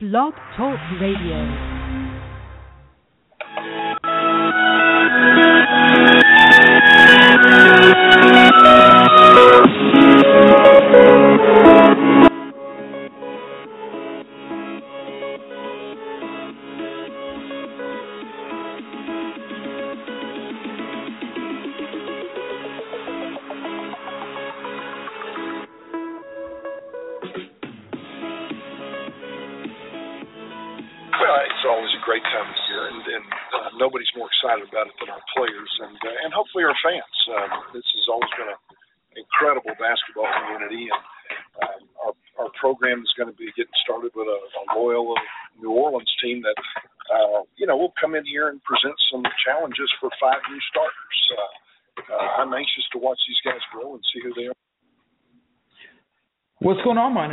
Blog Talk Radio.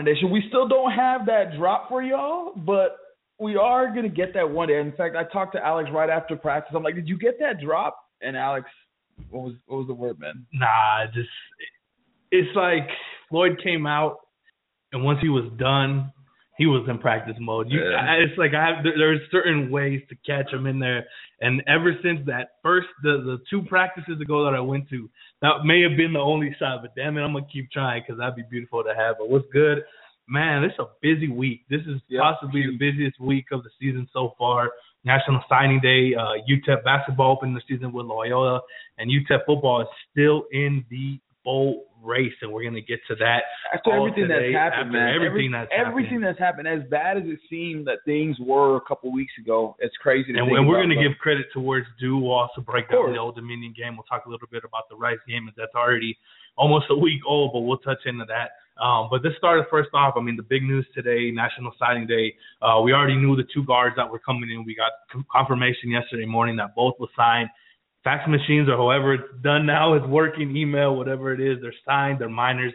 Going on, Miner Nation? We still don't have that drop for y'all, but we are gonna get that one day. In fact, I talked to Alex right after practice. I'm like, "Did you get that drop?" And Alex, what was what was the word, man? Nah, just it's like Floyd came out, and once he was done, he was in practice mode. You, Yeah. I, it's like I have there- there's certain ways to catch him in there, and ever since that first the the two practices ago that I went to, that may have been the only shot. But damn it, I'm gonna keep trying because that'd be beautiful to have. But what's good? Man, it's a busy week. This is Yep. possibly the busiest week of the season so far. National Signing Day, uh, UTEP basketball opened the season with Loyola, and UTEP football is still in the bowl race, and we're gonna get to that. After everything today, that's happened, man, everything every- that's everything happened. that's happened, as bad as it seemed that things were a couple weeks ago, it's crazy. To And, think and we're going to give credit towards. We'll also break down the Old Dominion game. We'll talk a little bit about the Rice game, as that's already almost a week old, but we'll touch into that. Um, but this started first off. I mean, the big news today, National Signing Day. Uh, we already knew the two guards that were coming in. We got confirmation yesterday morning that both were signed. Fax machines or however it's done now is working. Email, whatever it is, they're signed. They're Miners.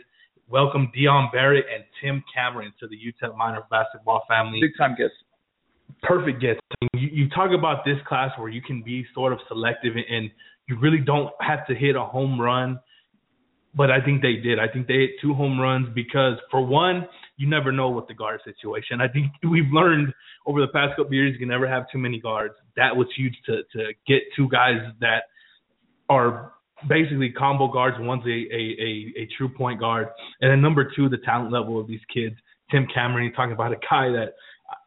Welcome Dion Barrett and Tim Cameron to the UTEP Miner basketball family big time gets. perfect mean, you, you talk about this class where you can be sort of selective and, and you really don't have to hit a home run, but I think they did. I think they hit two home runs because, for one, you never know what the guard situation. I think we've learned over the past couple of years you can never have too many guards. That was huge to to get two guys that are basically combo guards. One's a a a, a true point guard, and then number two, the talent level of these kids. Tim Cameron, you're talking about a guy that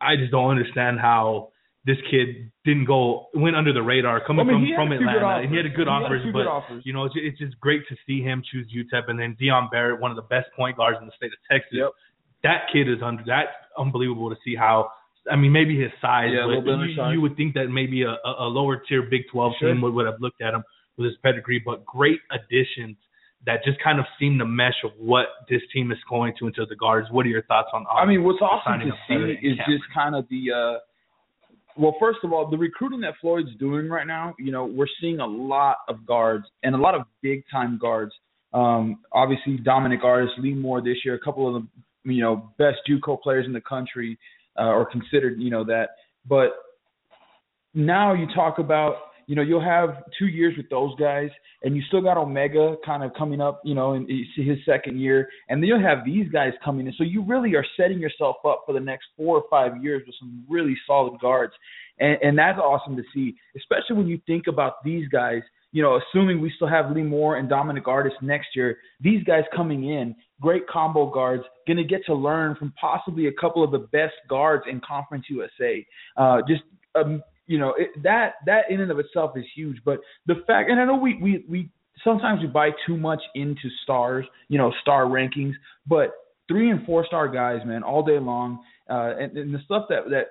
I just don't understand how this kid didn't go went under the radar coming I mean, from from a few good Atlanta. And he had a good offers. He offers, but good offers. you know it's, it's just great to see him choose UTEP and then Dion Barrett, one of the best point guards in the state of Texas. Yep. That kid is under. That's unbelievable to see how. I mean, maybe his size, Yeah, a but little bit you, undersized. you would think that maybe a, a lower tier Big 12 Sure. team would, would have looked at him with his pedigree. But great additions that just kind of seem to mesh of what this team is going to into the guards. What are your thoughts on? I mean, what's awesome to see is just kind of the. uh well, first of all, the recruiting that Floyd's doing right now, you know, we're seeing a lot of guards and a lot of big time guards. Um, obviously, Dominic Artis, Lee Moore this year, a couple of the, you know, best JUCO players in the country, uh, or considered, you know, that. But now you talk about, you know, you'll have two years with those guys, and you still got Omega kind of coming up, you know, in his second year, and then you'll have these guys coming in. So you really are setting yourself up for the next four or five years with some really solid guards, and, and that's awesome to see, especially when you think about these guys. You know, assuming we still have Lee Moore and Dominic Artis next year, these guys coming in, great combo guards, going to get to learn from possibly a couple of the best guards in Conference USA. Uh, just um, you know it, that that in and of itself is huge. But the fact, and I know we we we sometimes we buy too much into stars, you know, star rankings, but three and four star guys, man, all day long, uh, and, and the stuff that that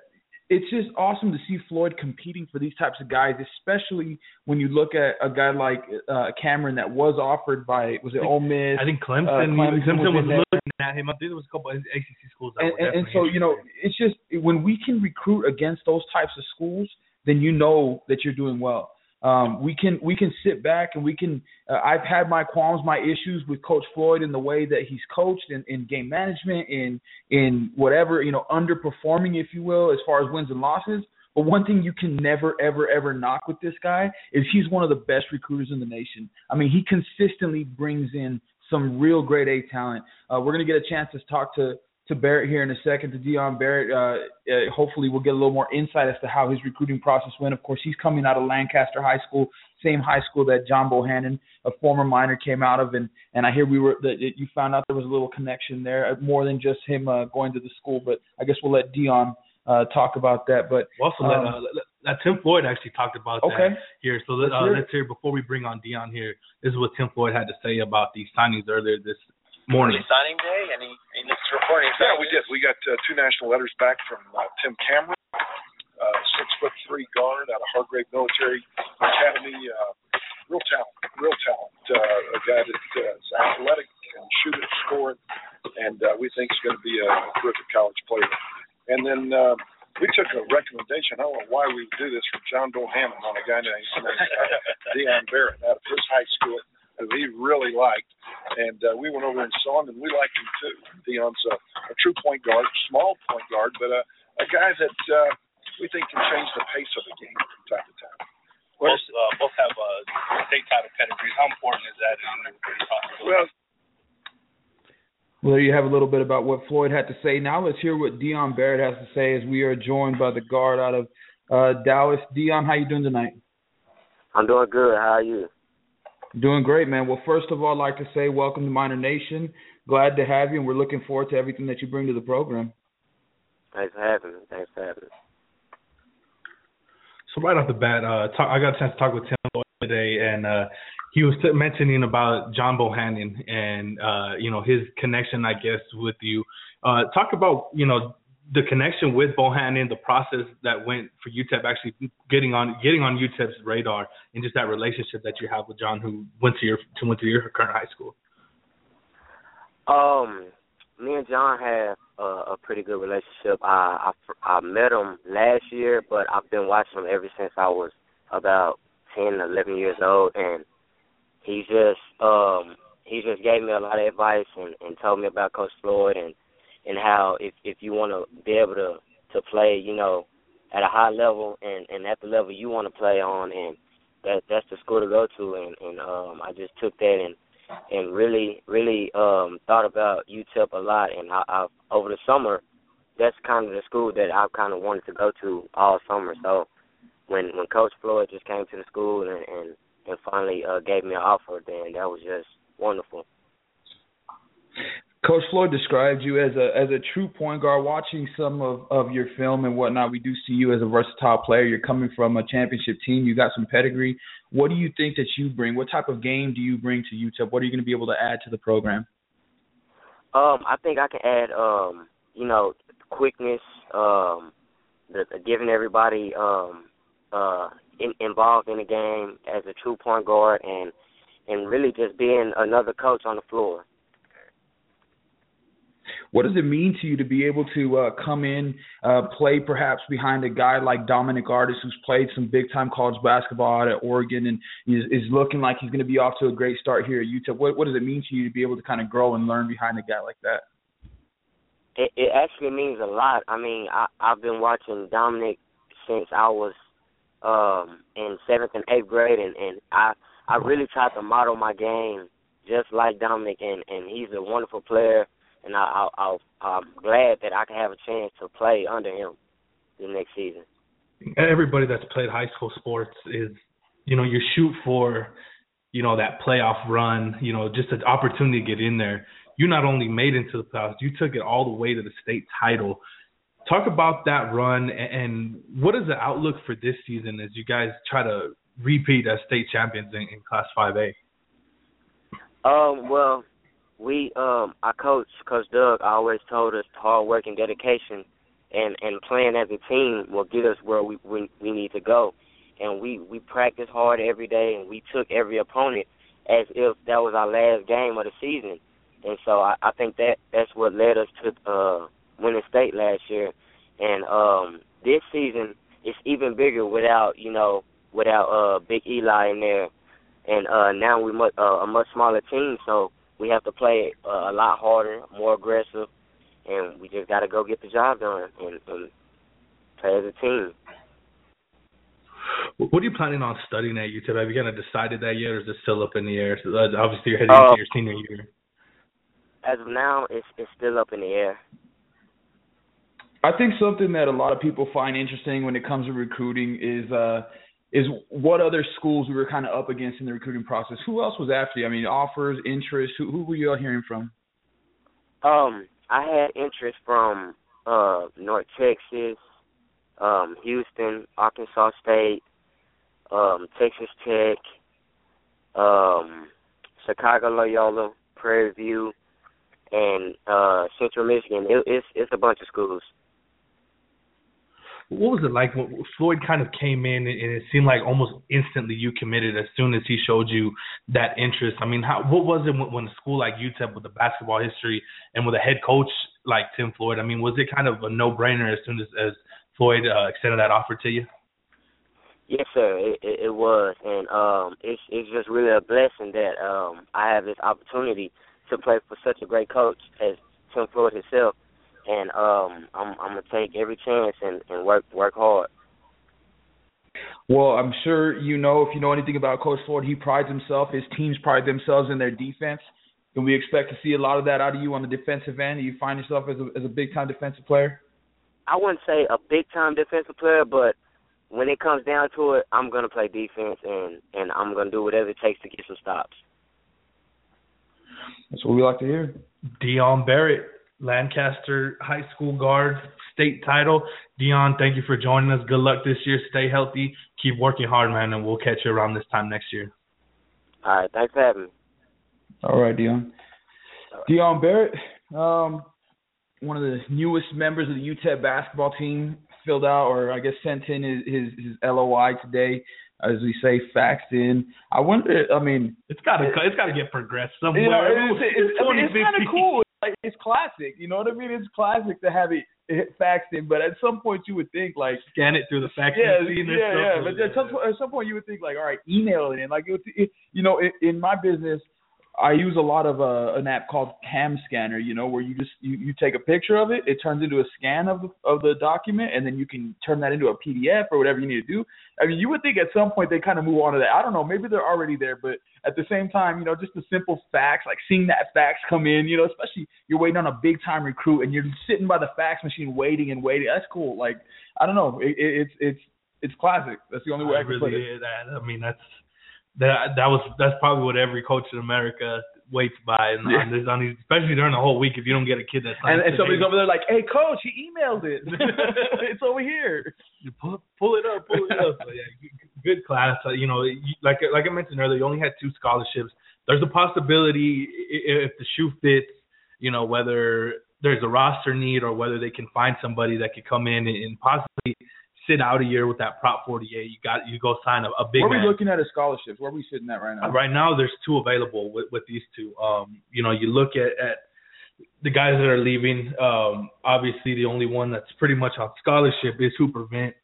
it's just awesome to see Floyd competing for these types of guys, especially when you look at a guy like uh, Cameron that was offered by was it Ole Miss? I think Clemson, uh, Clemson Clemson, was was looking at him. I think there was a couple of ACC schools that and, were and, and so you know it's just when we can recruit against those types of schools then you know that you're doing well um, we can we can sit back and we can uh, I've had my qualms my issues with coach Floyd in the way that he's coached in, in game management in in whatever you know underperforming if you will as far as wins and losses. But one thing you can never ever ever knock with this guy is he's one of the best recruiters in the nation. I mean he consistently brings in some real grade A talent. Uh, we're going to get a chance to talk to to Barrett here in a second, to Dion Barrett. Uh, uh, hopefully, we'll get a little more insight as to how his recruiting process went. Of course, he's coming out of Lancaster High School, same high school that John Bohannon, a former Miner, came out of, and and I hear we were that you found out there was a little connection there, uh, more than just him uh, going to the school. But I guess we'll let Dion uh, talk about that. But also, um, let, uh, let, let, Tim Floyd actually talked about okay. that here. So let, uh, let's hear before we bring on Dion here. This is what Tim Floyd had to say about these signings earlier this morning. Early signing day, and he, and it's reporting. Yeah, we did. We got uh, two national letters back from uh, Tim Cameron, uh, six foot three guard out of Hargrave Military Academy. Uh, real talent, real talent. Uh, a guy that uh, is athletic and shoot it, score it, and uh, we think is going to be a, a terrific college player. And then uh, we took a recommendation. I don't know why we would do this from John Bohannon on a guy named, named uh, Dion Barrett out of his high school who he really liked. And uh, we went over and saw him, and we liked him too. Dion's a, a true point guard, small point guard, but a, a guy that uh, we think can change the pace of the game from time to time. Both, uh, both have uh, state title pedigrees. How important is that in the process? Well, well, there you have a little bit about what Floyd had to say. Now let's hear what Dion Barrett has to say as we are joined by the guard out of uh, Dallas. Dion, how you doing tonight? I'm doing good. How are you? Doing great, man. Well, first of all, I'd like to say welcome to Miner Nation. Glad to have you, and we're looking forward to everything that you bring to the program. Thanks for having me. Thanks for having me. So right off the bat, uh, talk, I got a chance to talk with Tim Floyd today, and uh, he was t- mentioning about John Bohannon and uh, you know his connection, I guess, with you. Uh, talk about you know the connection with Bohannon, the process that went for UTEP actually getting on getting on UTEP's radar, and just that relationship that you have with John, who went to your to went to your current high school. Um, me and John have a, a pretty good relationship. I, I I met him last year, but I've been watching him ever since I was about ten, eleven years old, and he just um he just gave me a lot of advice and, and told me about Coach Floyd and and how if if you want to be able to to play, you know, at a high level and and at the level you want to play on, and that that's the school to go to. And and um, I just took that and and really really um thought about UTEP a lot. And I, I over the summer, that's kind of the school that I kind of wanted to go to all summer. So when when Coach Floyd just came to the school and and, and finally uh, gave me an offer, then that was just wonderful. Coach Floyd described you as a as a true point guard. Watching some of, of your film and whatnot, we do see you as a versatile player. You're coming from a championship team. You got some pedigree. What do you think that you bring? What type of game do you bring to UTEP? What are you going to be able to add to the program? Um, I think I can add, um, you know, quickness, um, the, the giving everybody um, uh, in, involved in the game as a true point guard, and and really just being another coach on the floor. What does it mean to you to be able to uh, come in, uh, play perhaps behind a guy like Dominic Artis, who's played some big time college basketball out at Oregon and is, is looking like he's going to be off to a great start here at UTEP? What, what does it mean to you to be able to kind of grow and learn behind a guy like that? It, it actually means a lot. I mean, I, I've been watching Dominic since I was um in seventh and eighth grade, and and I I really tried to model my game just like Dominic, and and he's a wonderful player and I, I, I, I'm glad that I can have a chance to play under him the next season. Everybody that's played high school sports is, you know, you shoot for, you know, that playoff run, you know, just an opportunity to get in there. You not only made into the playoffs, you took it all the way to the state title. Talk about that run and what is the outlook for this season as you guys try to repeat as state champions in, in Class 5A? Um, well, we um our coach, Coach Doug, always told us hard work and dedication and and playing as a team will get us where we we, we need to go. And we we practice hard every day and we took every opponent as if that was our last game of the season. And so I, I think that that's what led us to uh winning state last year. And um this season it's even bigger without, you know, without uh Big Eli in there. And uh now we much uh, a much smaller team, so we have to play uh, a lot harder, more aggressive, and we just got to go get the job done and, and play as a team. What are you planning on studying at UTEP? Have you kind of decided that yet, or is it still up in the air? So, uh, obviously, you're heading uh, into your senior year. As of now, it's it's still up in the air. I think something that a lot of people find interesting when it comes to recruiting is uh is what other schools we were kind of up against in the recruiting process. Who else was after you? I mean, offers, interest. Who who were you all hearing from? Um, I had interest from uh North Texas, um, Houston, Arkansas State, um, Texas Tech, um, Chicago Loyola, Prairie View, and uh Central Michigan. It, it's it's a bunch of schools. What was it like when Floyd kind of came in and it seemed like almost instantly you committed as soon as he showed you that interest? I mean, how what was it when, when a school like UTEP with a basketball history and with a head coach like Tim Floyd? I mean, was it kind of a no-brainer as soon as as Floyd uh, extended that offer to you? Yes, sir. It, it, it was, and um, it's it's just really a blessing that um I have this opportunity to play for such a great coach as Tim Floyd himself, and um I'm I'm gonna take every chance and and work work hard. Well, I'm sure you know if you know anything about Coach Floyd, he prides himself. His teams pride themselves in their defense. Can we expect to see a lot of that out of you on the defensive end? Do you find yourself as a as a big time defensive player? I wouldn't say a big time defensive player, but when it comes down to it, I'm gonna play defense and and I'm gonna do whatever it takes to get some stops. That's what we like to hear. Dion Barrett, Lancaster High School guard, state title. Dion, thank you for joining us. Good luck this year. Stay healthy. Keep working hard, man, and we'll catch you around this time next year. All right, thanks for having me. All right, Dion. Dion Barrett, um, one of the newest members of the UTEP basketball team, filled out or I guess sent in his his, his LOI today, as we say, faxed in. I wonder. I mean, It's got to it's got to get progressed somewhere. you know, it's, it's, It's I mean, it's kind of cool. It's, like, it's classic. You know what I mean? It's classic to have it, it faxed in. But at some point, you would think like. Scan it through the fax Yeah, machine. yeah, yeah. But at some, at some point, you would think like, all right, email it in. Like, it, it, you know, in, in my business, I use a lot of uh, an app called Cam Scanner. You know, where you just you, you take a picture of it, it turns into a scan of the, of the document, and then you can turn that into a PDF or whatever you need to do. I mean, you would think at some point they kind of move on to that. I don't know, maybe they're already there, but at the same time, you know, just the simple fax, like seeing that fax come in, you know, especially you're waiting on a big time recruit and you're sitting by the fax machine waiting and waiting. That's cool. Like, I don't know, it, it, it's it's it's classic. That's the only way I, I can put really it. is. That, I mean, that's that that was that's probably what every coach in America waits by, and Yeah. on this, on these, especially during the whole week. If you don't get a kid that's And, and somebody's over there like, "Hey, coach, he emailed it. it's over here." you pull pull it up, pull it up. So, yeah, good- class. Uh, you know, like like I mentioned earlier, you only had two scholarships. There's a possibility if the shoe fits, you know, whether there's a roster need or whether they can find somebody that could come in and, and possibly sit out a year with that Prop 48. You got you go sign a, a big Where are man. we looking at as scholarships? Where are we sitting at right now? Right now, there's two available with, with these two. Um, you know, you look at, at the guys that are leaving. Um, obviously, the only one that's pretty much on scholarship is Hooper Vint.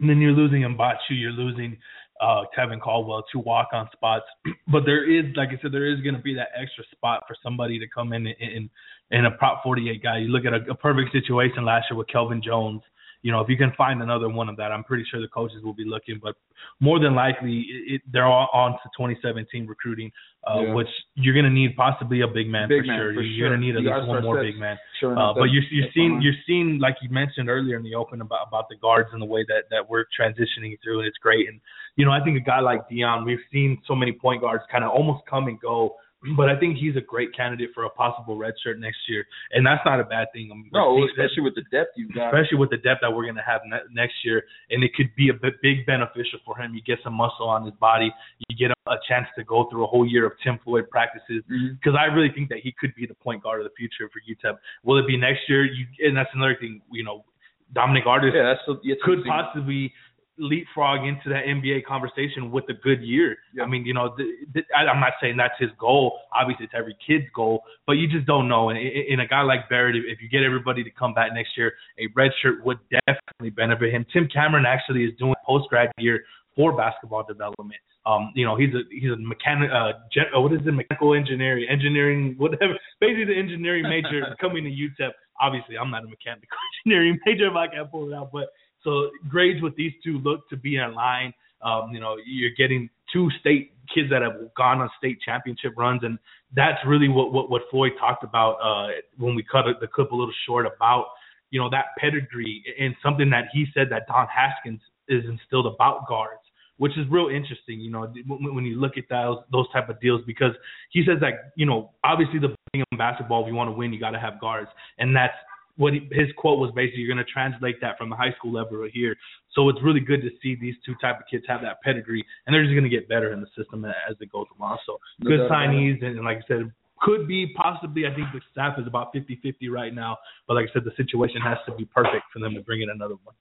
And then you're losing Mbachu, you're losing uh, Tevin Caldwell, two walk-on spots. but there is, like I said, there is going to be that extra spot for somebody to come in and in a Prop 48 guy. You look at a, a perfect situation last year with Kelvin Jones. You know, if you can find another one of that, I'm pretty sure the coaches will be looking. But more than likely, it, it, they're all on to 2017 recruiting, uh, Yeah. which you're going to need possibly a big man Big for man, sure. for you're going to need at least one more big man. Sure Uh, but you're you're seeing you're seeing like you mentioned earlier in the open about about the guards and the way that that we're transitioning through, and it's great. And you know, I think a guy like Dion, we've seen so many point guards kind of almost come and go, but I think he's a great candidate for a possible red shirt next year, and that's not a bad thing. I mean, no, especially with the depth you've got. especially with the depth that we're going to have ne- next year, and it could be a big beneficial for him. You get some muscle on his body, you get a, a chance to go through a whole year of Tim Floyd practices. Mm-hmm. Because I really think that he could be the point guard of the future for UTEP. Will it be next year? You, and that's another thing. You know, Dominic Artis Yeah, that's to could possibly leapfrog into that NBA conversation with a good year. Yeah. I mean, you know, th- th- I- I'm not saying that's his goal. Obviously, it's every kid's goal, but you just don't know. And a guy like Barrett, if you get everybody to come back next year, a red shirt would definitely benefit him. Tim Cameron actually is doing post grad year for basketball development. Um, you know, he's a he's a mechanic. Uh, gen, uh, what is it? Mechanical engineering, engineering, whatever. Basically, the engineering major coming to UTEP. Obviously, I'm not a mechanical engineering major if I can't pull it out, but so grades with these two look to be in line. Um, you know, you're getting two state kids that have gone on state championship runs, and that's really what what, what Floyd talked about uh, when we cut the clip a little short about you know that pedigree and something that he said that Don Haskins is instilled about guards which is real interesting, you know, when you look at those those type of deals because he says that you know obviously the thing in basketball if you want to win you got to have guards and that's what he, his quote was basically you're going to translate that from the high school level here. So it's really good to see these two type of kids have that pedigree and they're just going to get better in the system as it goes along. So good signees and, and like I said could be possibly I think the staff is about 50-50 right now, but like I said the situation has to be perfect for them to bring in another one.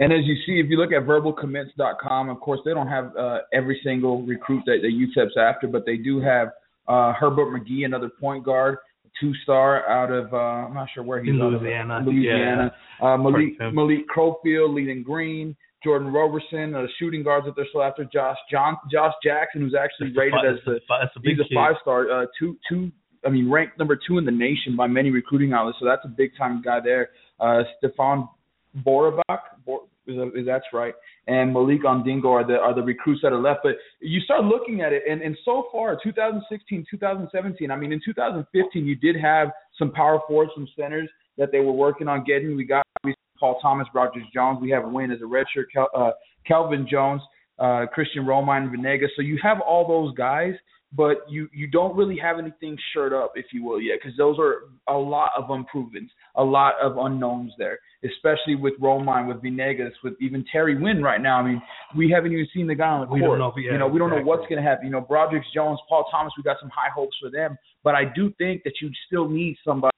And as you see, if you look at verbalcommits.com, of course, they don't have uh, every single recruit that, that UTEP's after, but they do have uh, Herbert McGee, another point guard, two star out of uh, I'm not sure where he's Louisiana. Out of, Louisiana. Yeah. Uh, Malik Malik Crowfield, leading Green. Jordan Roberson, uh, shooting guards that they're still after. Josh John, Josh Jackson, who's actually rated a, as the a he's a five star, uh, two two. I mean, ranked number two in the nation by many recruiting outlets. So that's a big time guy there. Uh, Stefan Borabak, Bor, is that's right, and Malik Ondingo are the are the recruits that are left. But you start looking at it, and and so far, 2016, 2017. I mean, in 2015, you did have some power forwards, some centers that they were working on getting. We got Paul Thomas, Rogers Jones. We have Wynn as a redshirt, Kel, uh, Kelvin Jones, uh, Christian Romine, Venegas. So you have all those guys but you you don't really have anything shirt up, if you will, yet, because those are a lot of unprovens, a lot of unknowns there, especially with Romine, with Venegas, with even Terry Wynn right now. I mean, we haven't even seen the guy on the we court. Don't know if, you know, we don't exactly. know what's going to happen. You know, Broderick Jones, Paul Thomas, we got some high hopes for them, but I do think that you still need somebody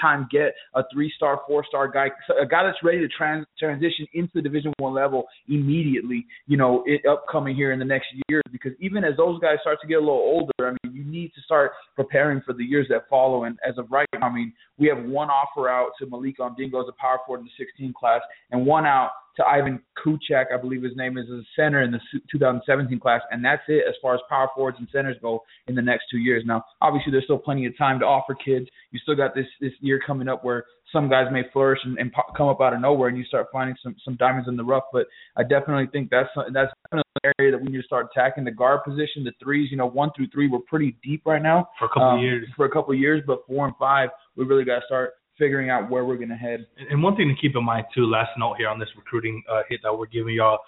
time get a three star, four star guy, a guy that's ready to trans, transition into the Division One level immediately. You know, it, upcoming here in the next year, because even as those guys start to get a little older, I mean, you need to start preparing for the years that follow. And as of right now, I mean, we have one offer out to Malik Ondingo as a power forward in the 16 class, and one out to Ivan Kuchak, I believe his name is, as a center in the 2017 class, and that's it as far as power forwards and centers go in the next two years. Now, obviously, there's still plenty of time to offer kids. You still got this this year coming up where some guys may flourish and, and pop, come up out of nowhere, and you start finding some some diamonds in the rough. But I definitely think that's that's definitely an area that we need to start attacking. The guard position, the threes, you know, one through three, we're pretty deep right now for a couple um, of years. For a couple of years, but four and five, we really got to start figuring out where we're going to head. And one thing to keep in mind too, last note here on this recruiting uh, hit that we're giving y'all,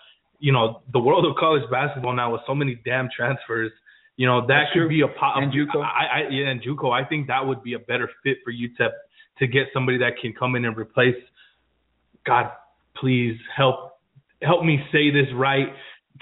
you know, the world of college basketball now with so many damn transfers, you know, that That's could true. be a pop. And JUCO. I, I yeah, and JUCO. I think that would be a better fit for UTEP to get somebody that can come in and replace. God, please help help me say this right.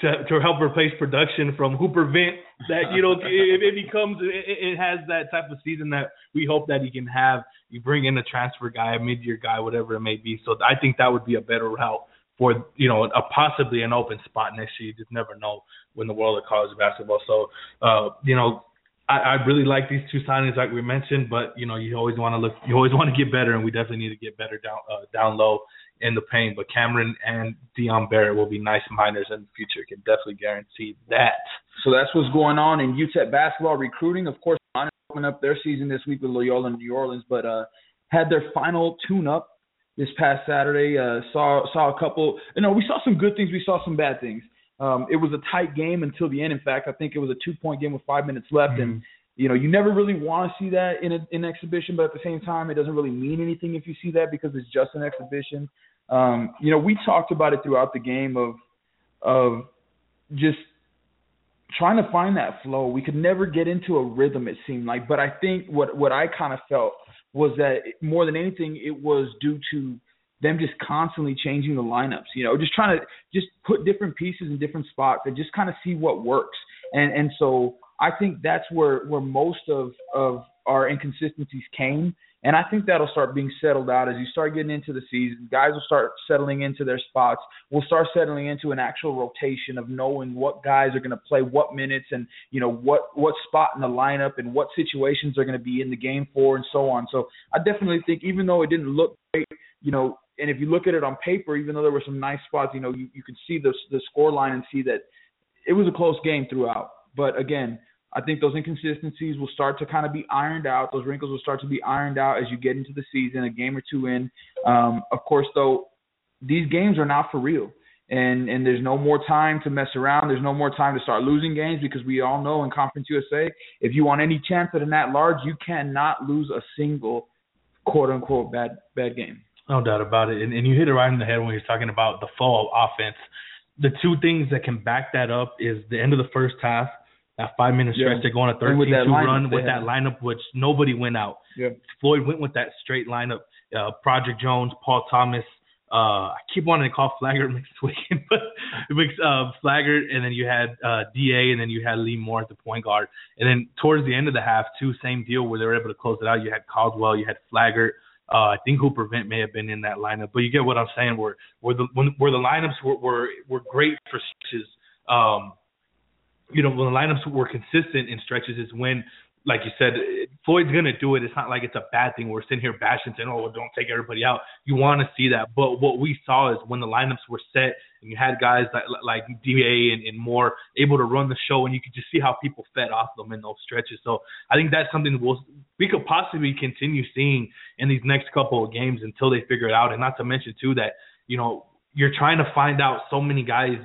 To, to help replace production from Hooper Vint, that you know, if it becomes, it, it has that type of season that we hope that he can have. You bring in a transfer guy, a mid-year guy, whatever it may be. So I think that would be a better route for you know a possibly an open spot next year. You just never know when the world of college basketball. So uh, you know, I, I really like these two signings, like we mentioned. But you know, you always want to look, you always want to get better, and we definitely need to get better down uh, down low in the paint. But Cameron and Dion Barrett will be nice miners in the future. Can definitely guarantee that. So that's what's going on in UTEP basketball recruiting. Of course, opening up their season this week with Loyola in New Orleans, but uh, had their final tune-up this past Saturday. Uh, saw saw a couple. You know, we saw some good things. We saw some bad things. Um, it was a tight game until the end. In fact, I think it was a two-point game with five minutes left, Mm-hmm. and you know, you never really want to see that in, a, in an exhibition, but at the same time, it doesn't really mean anything if you see that because it's just an exhibition. Um, you know, we talked about it throughout the game of of just trying to find that flow. We could never get into a rhythm. It seemed like, but I think what what I kind of felt was that more than anything, it was due to them just constantly changing the lineups. You know, just trying to just put different pieces in different spots and just kind of see what works. And and so I think that's where where most of of our inconsistencies came. And I think that'll start being settled out as you start getting into the season. Guys will start settling into their spots. We'll start settling into an actual rotation of knowing what guys are going to play what minutes and you know what what spot in the lineup and what situations they're going to be in the game for and so on. So I definitely think even though it didn't look great, you know, and if you look at it on paper, even though there were some nice spots, you know, you, you could see the the score line and see that it was a close game throughout. But again, I think those inconsistencies will start to kind of be ironed out. Those wrinkles will start to be ironed out as you get into the season, a game or two in. Um, of course, though, these games are not for real, and and there's no more time to mess around. There's no more time to start losing games because we all know in Conference USA, if you want any chance at an at large, you cannot lose a single quote unquote bad bad game. No doubt about it. And, and you hit it right in the head when you're talking about the fall offense. The two things that can back that up is the end of the first half, that five minute stretch, Yeah. they're going a 13 And with 2 lineup run with that lineup, which nobody went out. Yeah. Floyd went with that straight lineup. Uh, Broderick Jones, Paul Thomas. Uh, I keep wanting to call Flagger McSwiggan, but uh, Flagger, and then you had uh, Da, and then you had Lee Moore at the point guard, and then towards the end of the half, too, same deal where they were able to close it out. You had Caldwell, you had Flagger. Uh, I think Hooper Vint may have been in that lineup, but you get what I'm saying. Where where the when, where the lineups were, were were great for stretches. Um, you know, when the lineups were consistent in stretches is when, like you said, Floyd's gonna do it. It's not like it's a bad thing. We're sitting here bashing, saying, "Oh, well, don't take everybody out." You want to see that, but what we saw is when the lineups were set and you had guys that, like Da and, and more able to run the show, and you could just see how people fed off them in those stretches. So I think that's something we'll we could possibly continue seeing in these next couple of games until they figure it out. And not to mention too that you know you're trying to find out so many guys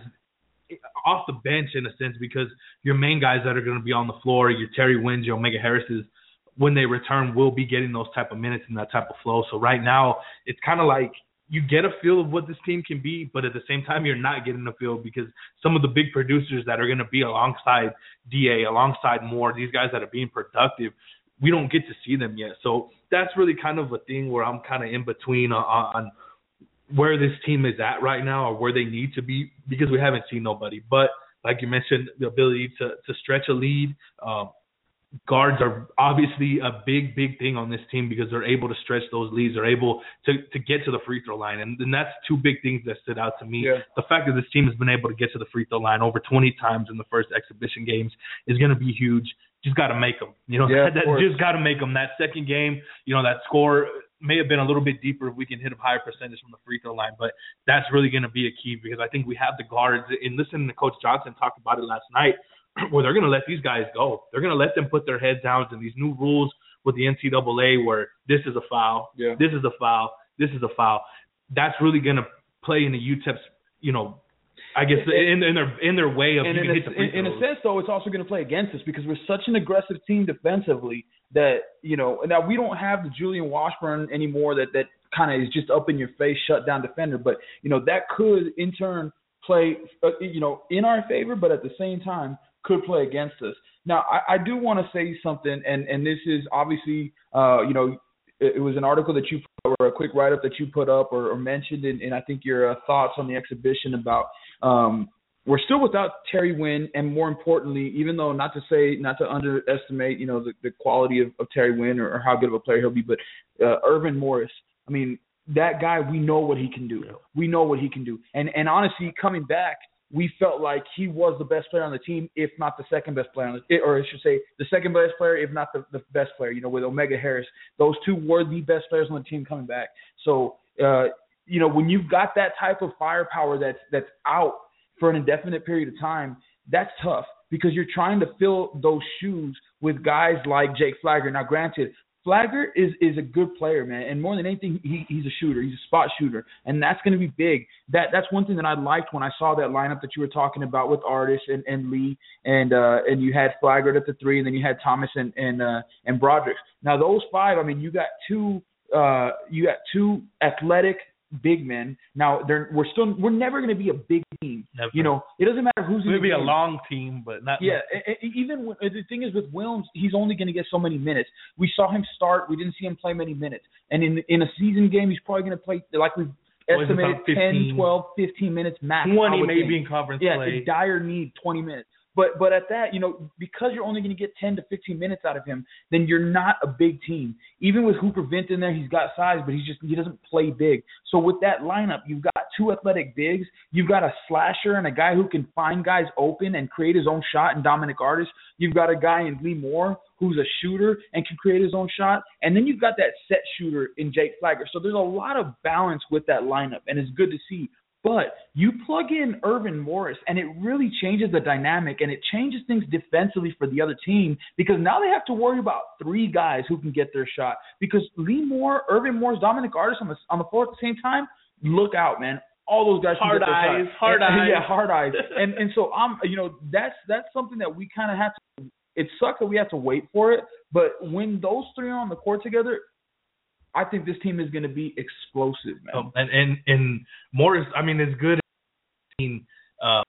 off the bench in a sense because your main guys that are going to be on the floor, your Terry Wynns, your Omega Harris's, when they return, will be getting those type of minutes and that type of flow. So right now, it's kind of like you get a feel of what this team can be, but at the same time, you're not getting a feel because some of the big producers that are going to be alongside Da, alongside Moore, these guys that are being productive, we don't get to see them yet. So that's really kind of a thing where I'm kind of in between on, on where this team is at right now or where they need to be because we haven't seen nobody. But like you mentioned, the ability to to stretch a lead. Um, guards are obviously a big, big thing on this team because they're able to stretch those leads. They're able to to get to the free throw line, and, and that's two big things that stood out to me. Yeah. The fact that this team has been able to get to the free throw line over 20 times in the first exhibition games is going to be huge. Just got to make them. You know, Yeah, of that, just got to make them. That second game, you know, that score may have been a little bit deeper if we can hit a higher percentage from the free throw line, but that's really going to be a key because I think we have the guards. And listening to Coach Johnson talk about it last night, where they're going to let these guys go. They're going to let them put their heads down to these new rules with the NCAA, where this is a foul, Yeah. this is a foul, this is a foul. That's really going to play in the UTEP's, you know, I guess in, in their in their way of in can a, hit the in a sense, though, it's also going to play against us because we're such an aggressive team defensively that you know. Now we don't have the Julian Washburn anymore that that kind of is just up in your face, shut down defender. But you know that could in turn play, uh, you know, in our favor, but at the same time could play against us. Now I, I do want to say something, and and this is obviously, uh, you know, it, it was an article that you put, or a quick write up that you put up or, or mentioned, and, and I think your uh, thoughts on the exhibition about um, we're still without Terry Wynn, and more importantly, even though not to say not to underestimate, you know, the, the quality of, of Terry Wynn or, or how good of a player he'll be, but uh, Earvin Morris. I mean, that guy, we know what he can do. We know what he can do, and and honestly, coming back, we felt like he was the best player on the team, if not the second best player on the, or I should say, the second best player, if not the, the best player. You know, with Omega Harris, those two were the best players on the team coming back. So, uh, you know, when you've got that type of firepower that's that's out for an indefinite period of time, that's tough because you're trying to fill those shoes with guys like Jake Flagger. Now, granted, Flagger is is a good player, man, and more than anything, he, he's a shooter. He's a spot shooter, and that's going to be big. That that's one thing that I liked when I saw that lineup that you were talking about with Artis and, and Lee, and uh, and you had Flagger at the three, and then you had Thomas and and uh, and Broderick. Now those five, I mean, you got two uh, you got two athletic big men. Now they're we're still we're never going to be a big team. Never. You know, it doesn't matter who's in the maybe a long team, but not. Yeah, e- even when, the thing is with Willms, he's only going to get so many minutes. We saw him start. We didn't see him play many minutes. And in in a season game, he's probably going to play like we estimated about 10, 12, 15 minutes max. Twenty maybe think. in conference Yeah, play. it's dire need 20 minutes. But but at that, you know, because you're only going to get 10 to 15 minutes out of him, then you're not a big team. Even with Hooper Vint in there, he's got size, but he's just he doesn't play big. So with that lineup, you've got two athletic bigs, you've got a slasher and a guy who can find guys open and create his own shot in Dominic Artis. You've got a guy in Lee Moore who's a shooter and can create his own shot, and then you've got that set shooter in Jake Flagger. So there's a lot of balance with that lineup, and it's good to see. But you plug in Earvin Morris, and it really changes the dynamic, and it changes things defensively for the other team because now they have to worry about three guys who can get their shot. Because Lee Moore, Earvin Morris, Dominic Artis on the on the floor at the same time, look out, man. All those guys Hard get their eyes, hard And- eyes. yeah, hard eyes. And and so I'm, you know, that's that's something that we kind of have to. It sucks that we have to wait for it, but when those three are on the court together, I think this team is going to be explosive, man. Um, and and and Morris, I mean, it's good. Uh,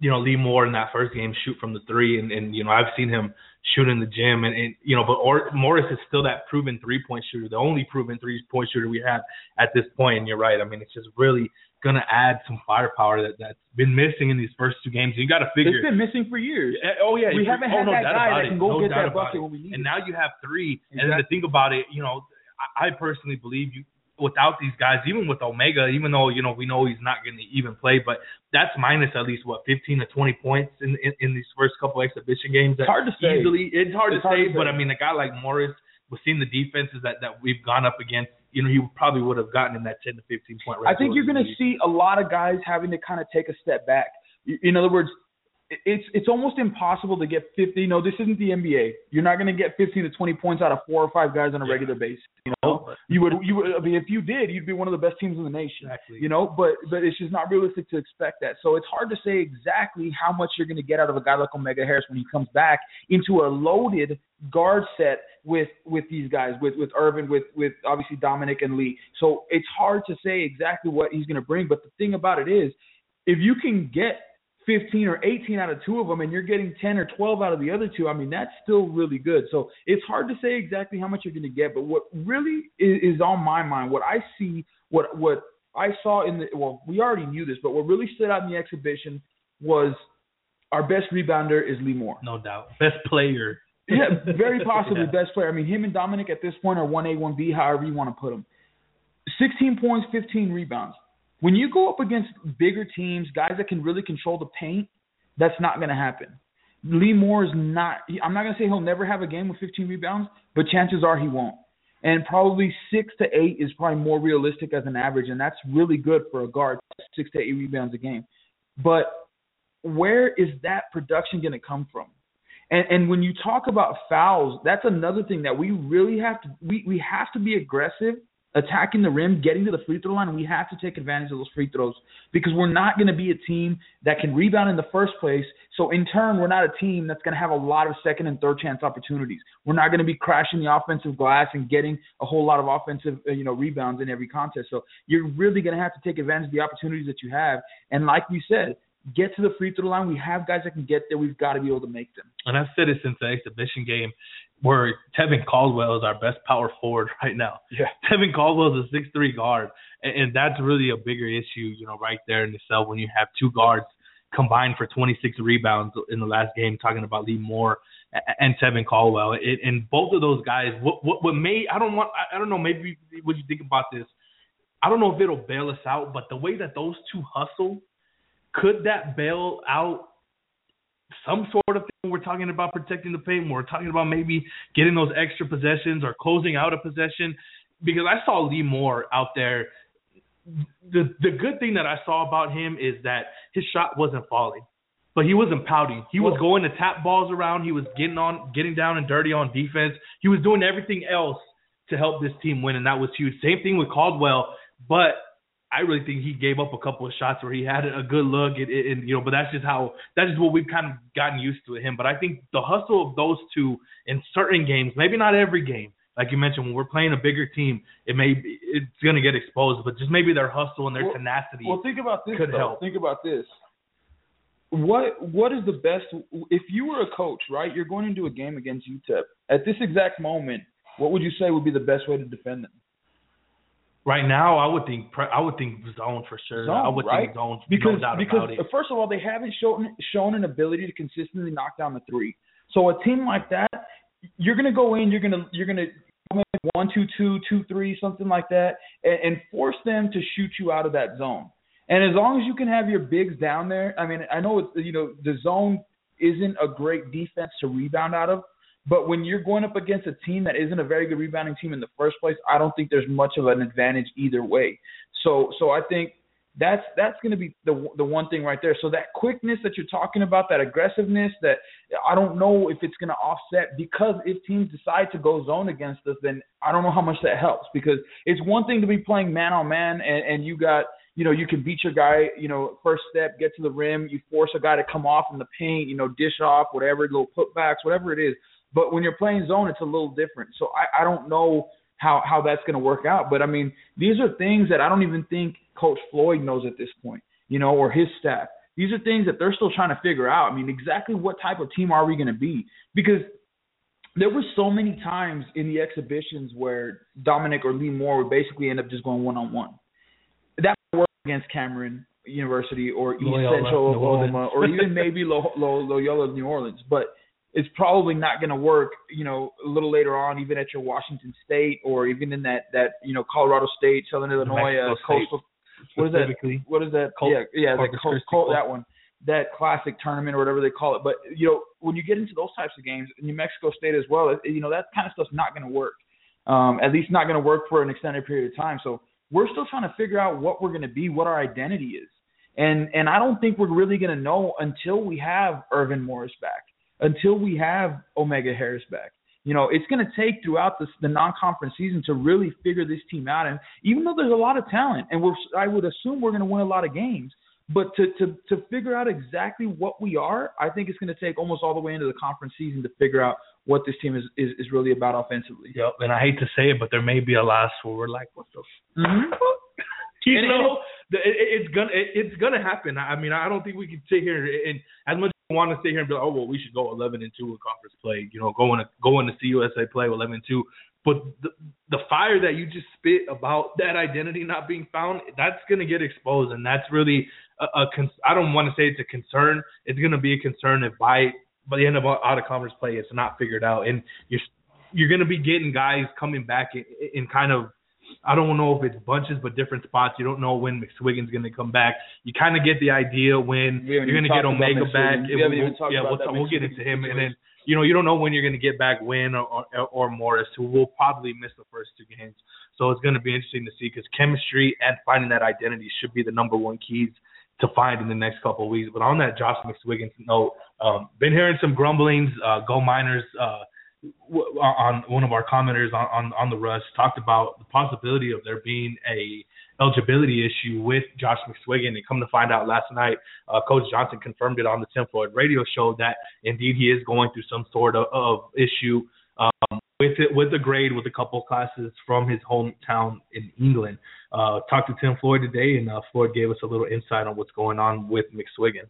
you know, Lee Moore in that first game shoot from the three, and and you know I've seen him shoot in the gym, and, and you know, but or, Morris is still that proven three point shooter, the only proven three point shooter we have at this point. And you're right. I mean, it's just really gonna add some firepower that that's been missing in these first two games. You got to figure it's been missing for years. Oh yeah, we haven't had oh, no that guy that can go no get that bucket when we need And it. now you have three. Exactly. And then to think about it, you know, I, personally believe you without these guys, even with Omega, even though you know we know he's not going to even play, but that's minus at least what 15 to 20 points in in, in these first couple exhibition games. It's hard to say. Easily, it's hard It's to hard say, to but say. I mean, a guy like Morris, with seen the defenses that that we've gone up against, you know, he probably would have gotten in that 10 to 15 point range. I think you're going to see a lot of guys having to kind of take a step back. In other words, it's it's almost impossible to get 50. No, this isn't the NBA. You're not going to get 15 to 20 points out of four or five guys on a Yeah. regular basis. You know, oh, you would you would I mean, if you did, you'd be one of the best teams in the nation. Exactly. You know, but but it's just not realistic to expect that. So it's hard to say exactly how much you're going to get out of a guy like Omega Harris when he comes back into a loaded guard set with with these guys, with with Earvin, with with obviously Dominic and Lee. So it's hard to say exactly what he's going to bring. But the thing about it is, if you can get 15 or 18 out of two of them, and you're getting 10 or 12 out of the other two, I mean that's still really good. So it's hard to say exactly how much you're going to get. But what really is, is on my mind, what I see, what what I saw in the well, we already knew this, but what really stood out in the exhibition was our best rebounder is Lee Moore. no doubt best player. Yeah, very possibly Yeah. best player. I mean, him and Dominic at this point are one A, one B, however you want to put them. Sixteen points, fifteen rebounds. When you go up against bigger teams, guys that can really control the paint, that's not going to happen. Lee Moore is not. I'm not going to say he'll never have a game with 15 rebounds, but chances are he won't. And probably six to eight is probably more realistic as an average, and that's really good for a guard. Six to eight rebounds a game. But where is that production going to come from? And and when you talk about fouls, that's another thing that we really have to we we have to be aggressive attacking the rim, getting to the free throw line. We have to take advantage of those free throws because we're not going to be a team that can rebound in the first place. So in turn, we're not a team that's going to have a lot of second and third chance opportunities. We're not going to be crashing the offensive glass and getting a whole lot of offensive uh, you know rebounds in every contest. So you're really going to have to take advantage of the opportunities that you have. And like we said, get to the free throw line. We have guys that can get there. We've got to be able to make them. and I've said it since the exhibition game, where Tevin Caldwell is our best power forward right now. Yeah. Tevin Caldwell is a six three guard, and, and that's really a bigger issue, you know, right there in itself when you have two guards combined for 26 rebounds in the last game. Talking about Lee Moore a- and Tevin Caldwell, it, and both of those guys, what what what may I don't want I, I don't know maybe what you think about this. I don't know if it'll bail us out, but the way that those two hustle, could that bail out some sort of thing we're talking about protecting the paint, we're talking about maybe getting those extra possessions or closing out a possession. Because I saw Lee Moore out there. The the good thing that I saw about him is that his shot wasn't falling. But he wasn't pouting. He was going to tap balls around. He was getting on getting down and dirty on defense. He was doing everything else to help this team win, and that was huge. Same thing with Caldwell, but I really think he gave up a couple of shots where he had a good look, and, and you know, but that's just how that's just what we've kind of gotten used to with him. But I think the hustle of those two in certain games, maybe not every game, like you mentioned, when we're playing a bigger team, it may be, it's gonna get exposed, but just maybe their hustle and their Well- tenacity. Well, think about this. could though. help. Think about this. What what is the best? If you were a coach, right? You're going into a game against UTEP at this exact moment. What would you say would be the best way to defend them? Right now, I would think I would think zone for sure. Zone, I would right? think zone, Because no doubt because about it. first of all, they haven't shown shown an ability to consistently knock down the three. So a team like that, you're gonna go in, you're gonna you're gonna one two two two three something like that, and, and force them to shoot you out of that zone. And as long as you can have your bigs down there, I mean, I know it's you know the zone isn't a great defense to rebound out of, but when you're going up against a team that isn't a very good rebounding team in the first place, I don't think there's much of an advantage either way. So so I think that's that's going to be the the one thing right there. So that quickness that you're talking about, that aggressiveness, that I don't know if it's going to offset because if teams decide to go zone against us, then I don't know how much that helps because it's one thing to be playing man on man and and you got you know you can beat your guy you know first step get to the rim you force a guy to come off in the paint you know dish off whatever little putbacks whatever it is but when you're playing zone it's a little different so I I don't know how how that's going to work out. But I mean, these are things that I don't even think Coach Floyd knows at this point, you know, or his staff. These are things that they're still trying to figure out. I mean, exactly what type of team are we going to be? Because there were so many times in the exhibitions where Dominic or Lee Moore would basically end up just going one on one. That worked against Cameron University or East Loyola, Central Oklahoma or even maybe Lo- Lo- Loyola New Orleans, but it's probably not going to work. You know, a little later on, even at your Washington State or even in that that you know Colorado State, Southern Illinois, uh, coastal. What is that? What is that? Colt- yeah, yeah, the Corpus Colt, Christi Colt, Colt. that one, that classic tournament or whatever they call it. But you know, when you get into those types of games, New Mexico State as well, it- you know that kind of stuff's not going to work. Um, at least not going to work for an extended period of time. So we're still trying to figure out what we're going to be, what our identity is, and and I don't think we're really going to know until we have Earvin Morris back, until we have Omega Harris back. You know, it's going to take throughout this, the non-conference season to really figure this team out. And even though there's a lot of talent, and we're, I would assume we're going to win a lot of games, but to to to figure out exactly what we are, I think it's going to take almost all the way into the conference season to figure out what this team is is, is really about offensively. Yep, and I hate to say it, but there may be a last where we're like, what the Mm-hmm. you And- know, it, it's gonna it, it's gonna happen. I mean, I don't think we can sit here and as much want to sit here and be like, oh well, we should go 11 and two in conference play. You know, going to going to CUSA play 11 and two. But the the fire that you just spit about that identity not being found, that's gonna get exposed, and that's really a, a con- I don't want to say it's a concern. It's gonna be a concern if by by the end of out of conference play, it's not figured out, and you're you're gonna be getting guys coming back in, in kind of I don't know if it's bunches, but different spots. You don't know when McSwiggan's going to come back. You kind of get the idea when you're going to get Omega back. We haven't even talked yeah, about we'll, that we'll get into him, and then you know you don't know when you're going to get back Wynn or, or or Morris, who will probably miss the first two games. So it's going to be interesting to see because chemistry and finding that identity should be the number one keys to find in the next couple of weeks. But on that Josh McSwiggan note, um, been hearing some grumblings. Uh, Go Miners. Uh, on one of our commenters on, on on the rush talked about the possibility of there being a eligibility issue with Josh McSwiggan, and come to find out last night, uh, Coach Johnson confirmed it on the Tim Floyd radio show that indeed he is going through some sort of, of issue um, with it with the grade with a couple classes from his hometown in England. Uh, talked to Tim Floyd today, and uh, Floyd gave us a little insight on what's going on with McSwiggan.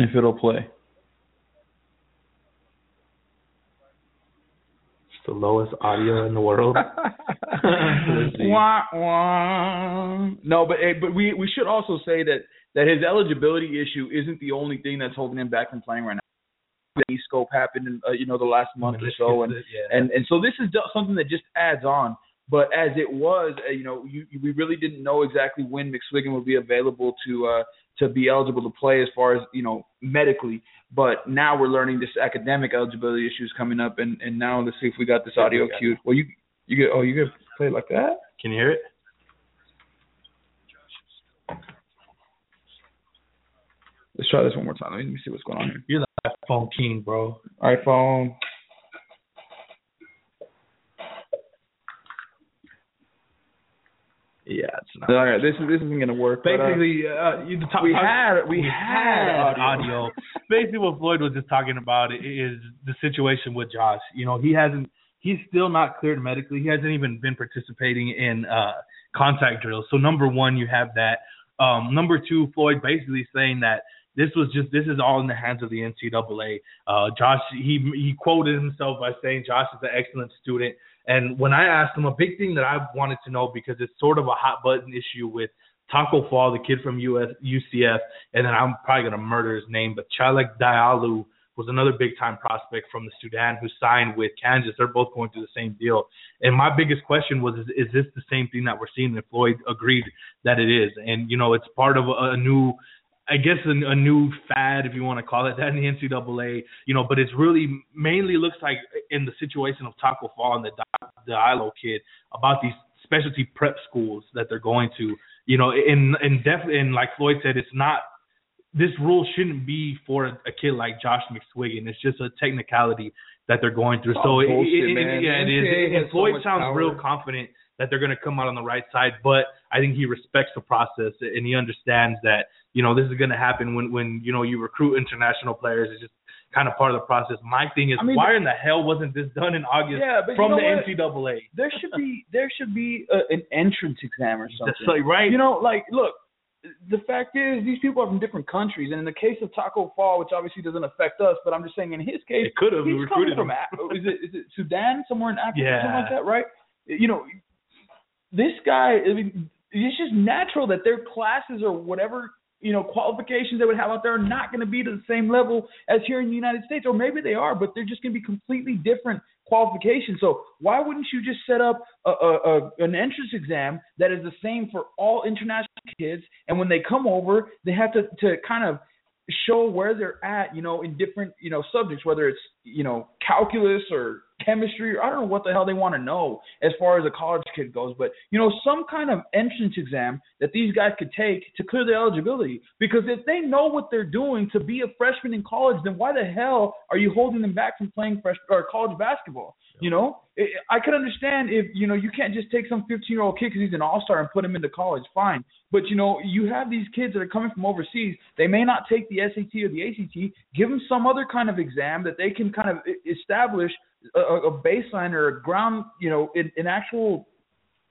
If it'll play. It's the lowest audio in the world. Wah, wah. No, but eh, but we we should also say that that his eligibility issue isn't the only thing that's holding him back from playing right now. The scope happened in uh, you know the last month or so, and yeah. and and so this is something that just adds on. But as it was, uh, you know, you, we really didn't know exactly when McSwiggan would be available to uh, to be eligible to play as far as you know medically. But now we're learning this academic eligibility issues coming up, and and now let's see if we got this audio cued. Well, you you get oh you get play it like that. Can you hear it? Let's try this one more time. Let me, let me see what's going on here. You're the iPhone king, bro. iPhone. Yeah, it's not. All right, this is this isn't gonna work. but, uh, Basically, uh, you, the top, we had we, had, audio. Basically, what Floyd was just talking about is the situation with Josh. You know, he hasn't. He's still not cleared medically. He hasn't even been participating in uh, contact drills. So number one, you have that. Um, number two, Floyd basically saying that this was just this is all in the hands of the NCAA. Uh, Josh, he he quoted himself by saying Josh is an excellent student. And when I asked him, a big thing that I wanted to know because it's sort of a hot button issue with Taco Fall, the kid from US, UCF, and then I'm probably gonna murder his name, but Chalek Diallo was another big time prospect from the Sudan who signed with Kansas. They're both going through the same deal. And my biggest question was, is, is this the same thing that we're seeing? And Floyd agreed that it is. And you know, it's part of a, a new I guess a, a new fad, if you want to call it that, in the NCAA. You know, but it's really mainly looks like in the situation of Taco Fall and the the ILO kid about these specialty prep schools that they're going to. You know, and and definitely, and like Floyd said, it's not. This rule shouldn't be for a, a kid like Josh McSwiggan. It's just a technicality that they're going through. Oh, so bullshit, it, it, yeah, it is. And Floyd much sounds power. real confident that they're going to come out on the right side, but I think he respects the process and he understands that you know this is going to happen when when you know you recruit international players. It's just kind of part of the process. My thing is, I mean, why in the hell wasn't this done in August Yeah, from you the what? NCAA? There should be there should be a, an entrance exam or something. That's like right. You know, like look, the fact is these people are from different countries, and in the case of Taco Fall, which obviously doesn't affect us, but I'm just saying in his case, it could have he's coming recruited from. Af- is it is it Sudan somewhere in Africa Yeah. something like that, right? You know, this guy. I mean, it's just natural that their classes or whatever you know qualifications they would have out there are not going to be to the same level as here in the United States, or maybe they are, but they're just going to be completely different qualifications. So why wouldn't you just set up a, a, a an entrance exam that is the same for all international kids, and when they come over, they have to to kind of show where they're at, you know, in different, you know, subjects, whether it's, you know, calculus or chemistry or I don't know what the hell they want to know as far as a college kid goes, but you know, some kind of entrance exam that these guys could take to clear their eligibility. Because if they know what they're doing to be a freshman in college, then why the hell are you holding them back from playing fresh or college basketball? You know, I could understand if you know you can't just take some 15 year old kid because he's an all star and put him into college. Fine, but you know you have these kids that are coming from overseas. They may not take the SAT or the ACT. Give them some other kind of exam that they can kind of establish a, a baseline or a ground, you know, an, an actual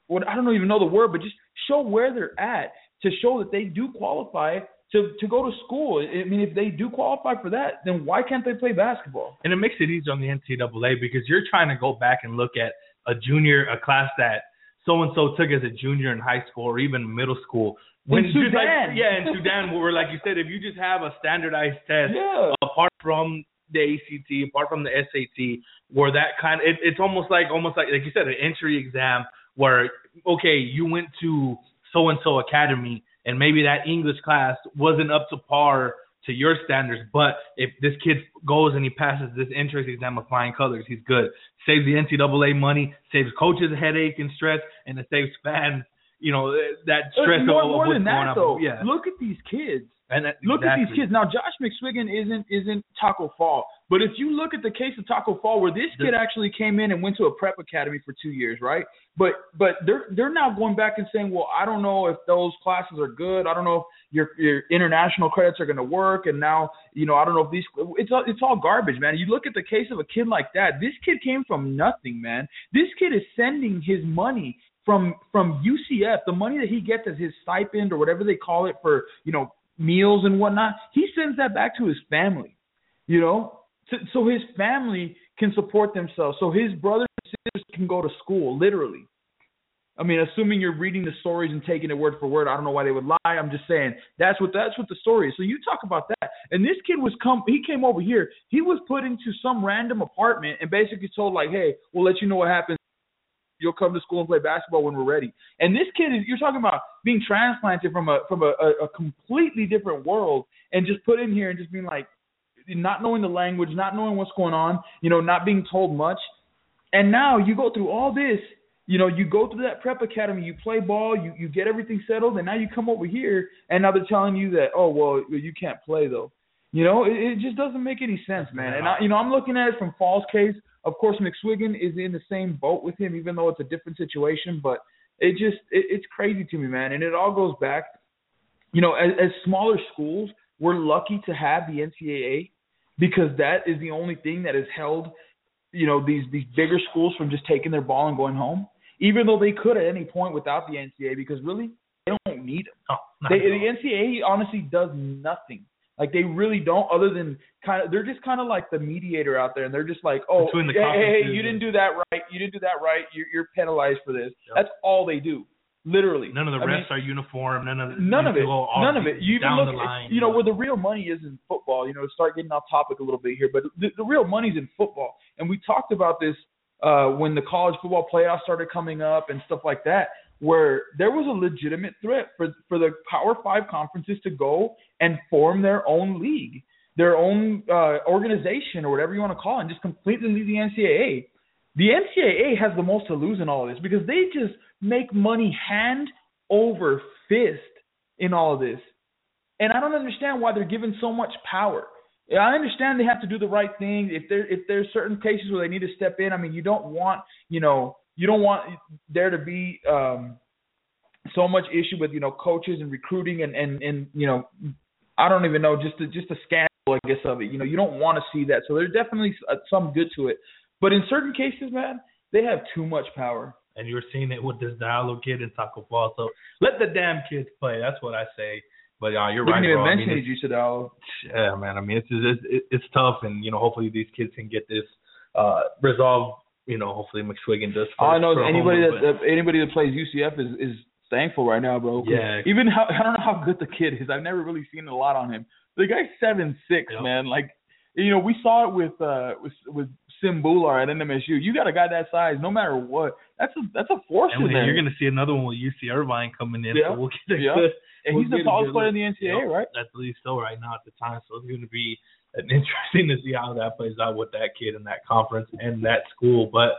what I don't even know the word, but just show where they're at to show that they do qualify to to go to school. I mean, if they do qualify for that, then why can't they play basketball? and it makes it easier on the NCAA because you're trying to go back and look at a junior, a class that so and so took as a junior in high school or even middle school. When In just like- Sudan. yeah, in Sudan, where like you said, if you just have a standardized test Yeah. apart from the ACT, apart from the SAT, where that kind of it, it's almost like almost like like you said, an entry exam where okay, you went to so and so academy and maybe that English class wasn't up to par to your standards, but if this kid goes and he passes this entrance exam with flying colors, he's good. Saves the NCAA money, saves coaches headache and stress, and it saves fans, you know, that stress more, of, of more what's than going that though. Yeah, Look at these kids. And that, Look at these kids. Now Josh McSwiggan isn't isn't Taco Fall, but if you look at the case of Taco Fall, where this kid actually came in and went to a prep academy for two years, right? But but they're they're now going back and saying, well, I don't know if those classes are good. I don't know if your your international credits are going to work. And now you know I don't know if these it's all, it's all garbage, man. You look at the case of a kid like that. This kid came from nothing, man. This kid is sending his money from from UCF, the money that he gets as his stipend or whatever they call it for you know meals and whatnot. He sends that back to his family, you know, so, so his family can support themselves, so his brothers and sisters can go to school, literally. I mean, assuming you're reading the stories and taking it word for word, I don't know why they would lie. I'm just saying that's what that's what the story is. So you talk about that, and this kid was come. He came over here. He was put into some random apartment and basically told like, "Hey, we'll let you know what happens you'll come to school and play basketball when we're ready. And this kid is you're talking about being transplanted from a from a, a, a completely different world and just put in here and just being like not knowing the language, not knowing what's going on, you know, not being told much. And now you go through all this, you know, you go through that prep academy, you play ball, you you get everything settled, and now you come over here and now they're telling you that, oh well, you can't play though. You know, it, it just doesn't make any sense, man. And I, you know, I'm looking at it from Fall's case. Of course, McSwiggan is in the same boat with him, even though it's a different situation. But it just it, it's crazy to me, man. And it all goes back, you know, as, as smaller schools, we're lucky to have the NCAA because that is the only thing that has held, you know, these these bigger schools from just taking their ball and going home. Even though they could at any point without the NCAA, because really they don't need them. No, They, the NCAA honestly does nothing. Like they really don't, other than kind of they're just kind of like the mediator out there, and they're just like, oh, hey, hey, hey, you didn't do that right, you didn't do that right, you're, you're penalized for this. Yep. That's all they do, literally. None of the I mean, refs are uniform. None of None of it. None of it. You even look, line. you know, where the real money is in football. You know, start getting off topic a little bit here, but the, the real money's in football. And we talked about this uh, when the college football playoffs started coming up and stuff like that, where there was a legitimate threat for for the Power Five conferences to go and form their own league, their own uh, organization or whatever you want to call it, and just completely leave the NCAA. The NCAA has the most to lose in all of this because they just make money hand over fist in all of this. And I don't understand why they're given so much power. I understand they have to do the right thing. If there if there's certain cases where they need to step in, I mean, you don't want you know you don't want there to be um, so much issue with you know coaches and recruiting and and and you know I don't even know just a, just a scandal I guess of it. You know, you don't want to see that. So there's definitely uh, some good to it. But in certain cases, man, they have too much power. and you're seeing it with this Diallo kid in Taco Fall. So let the damn kids play. That's what I say. But uh, you're We right, didn't even bro. I mention mean, it, you said, oh, yeah, man. I mean, it's it's it's tough, and you know, hopefully these kids can get this uh resolved. You know, hopefully McSwiggan does. all I know is anybody that, anybody that plays UCF is is thankful right now, bro. Yeah. Even how I don't know how good the kid is. I've never really seen a lot on him. The guy's seven six, Yep. man. Like, you know, we saw it with uh with with Sim Bhullar at NMSU. You got a guy that size, no matter what. That's a that's a force and in there. you're going to see another one with UC Irvine coming in. Yeah. So we'll get a Yeah. good. and we'll he's the tallest player in the NCAA, right? That's at least so right now at the time. So it's going to be an interesting to see how that plays out with that kid in that conference and that school. But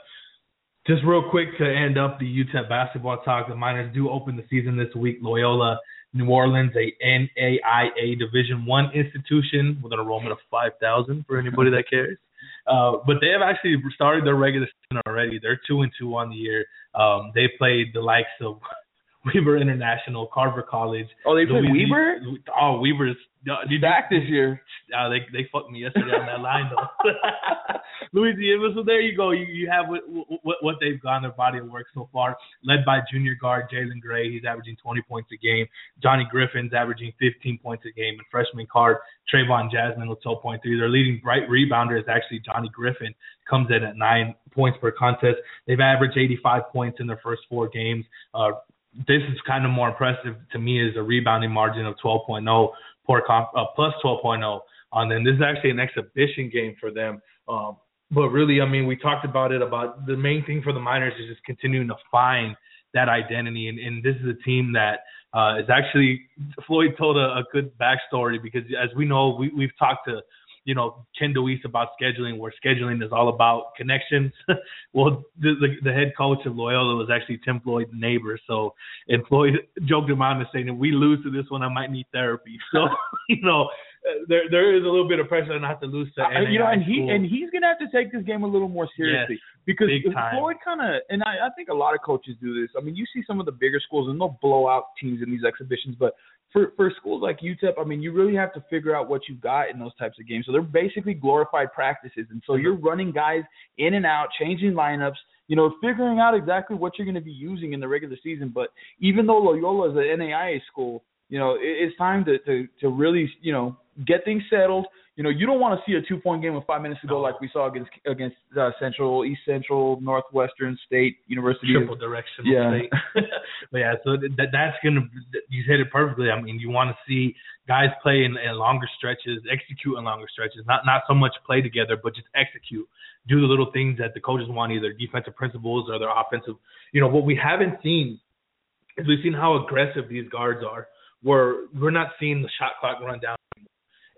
just real quick to end up the UTEP basketball talk, the Miners do open the season this week. Loyola New Orleans, a NAIA Division One institution with an enrollment of five thousand for anybody that cares. Uh, but they have actually started their regular season already. They're two and two on the year. Um, they played the likes of Webber International, Carver College. Oh, they played Webber Oh, Webber's. Uh, did you- back this year. uh, they they fucked me yesterday on that line though. Louisiana, so there you go. You you have what what, what they've gone their body of work so far, led by junior guard Jalen Gray. He's averaging 20 points a game. Johnny Griffin's averaging 15 points a game, and freshman guard Trayvon Jasmine with 12.3. Their leading bright rebounder is actually Johnny Griffin. Comes in at nine points per contest. They've averaged 85 points in their first four games. Uh, this is kind of more impressive to me is a rebounding margin of 12.0 per comp, uh, plus 12.0 on them. This is actually an exhibition game for them. Um, but really, I mean, we talked about it. About the main thing for the Miners is just continuing to find that identity, and, and this is a team that uh, is actually Floyd told a, a good backstory because as we know, we, we've talked to you know Ken DeWeese about scheduling, where scheduling is all about connections. well, the, the the head coach of Loyola was actually Tim Floyd's neighbor, so and Floyd joked on and saying, if we lose to this one, I might need therapy. So you know uh, there there is a little bit of pressure not to lose to I- you know, NAI and he and he's gonna have to take this game a little more seriously because big time. Floyd kind of and I, I think a lot of coaches do this. I mean, you see some of the bigger schools and they'll blow out teams in these exhibitions, but for for schools like UTEP, I mean, you really have to figure out what you've got in those types of games. So they're basically glorified practices, and so you're running guys in and out, changing lineups. You know, figuring out exactly what you're going to be using in the regular season. But even though Loyola is an NAIA school, you know, it, it's time to, to to really, you know, get things settled. You know, you don't want to see a two point game with five minutes to go No. like we saw against against uh, Central, East Central, Northwestern State University. triple directional Yeah. state. but yeah, so that that's gonna you hit it perfectly. I mean, you want to see guys play in, in longer stretches, execute in longer stretches, not not so much play together, but just execute, do the little things that the coaches want, either defensive principles or their offensive. You know, what we haven't seen is we've seen how aggressive these guards are. We're we're not seeing the shot clock run down,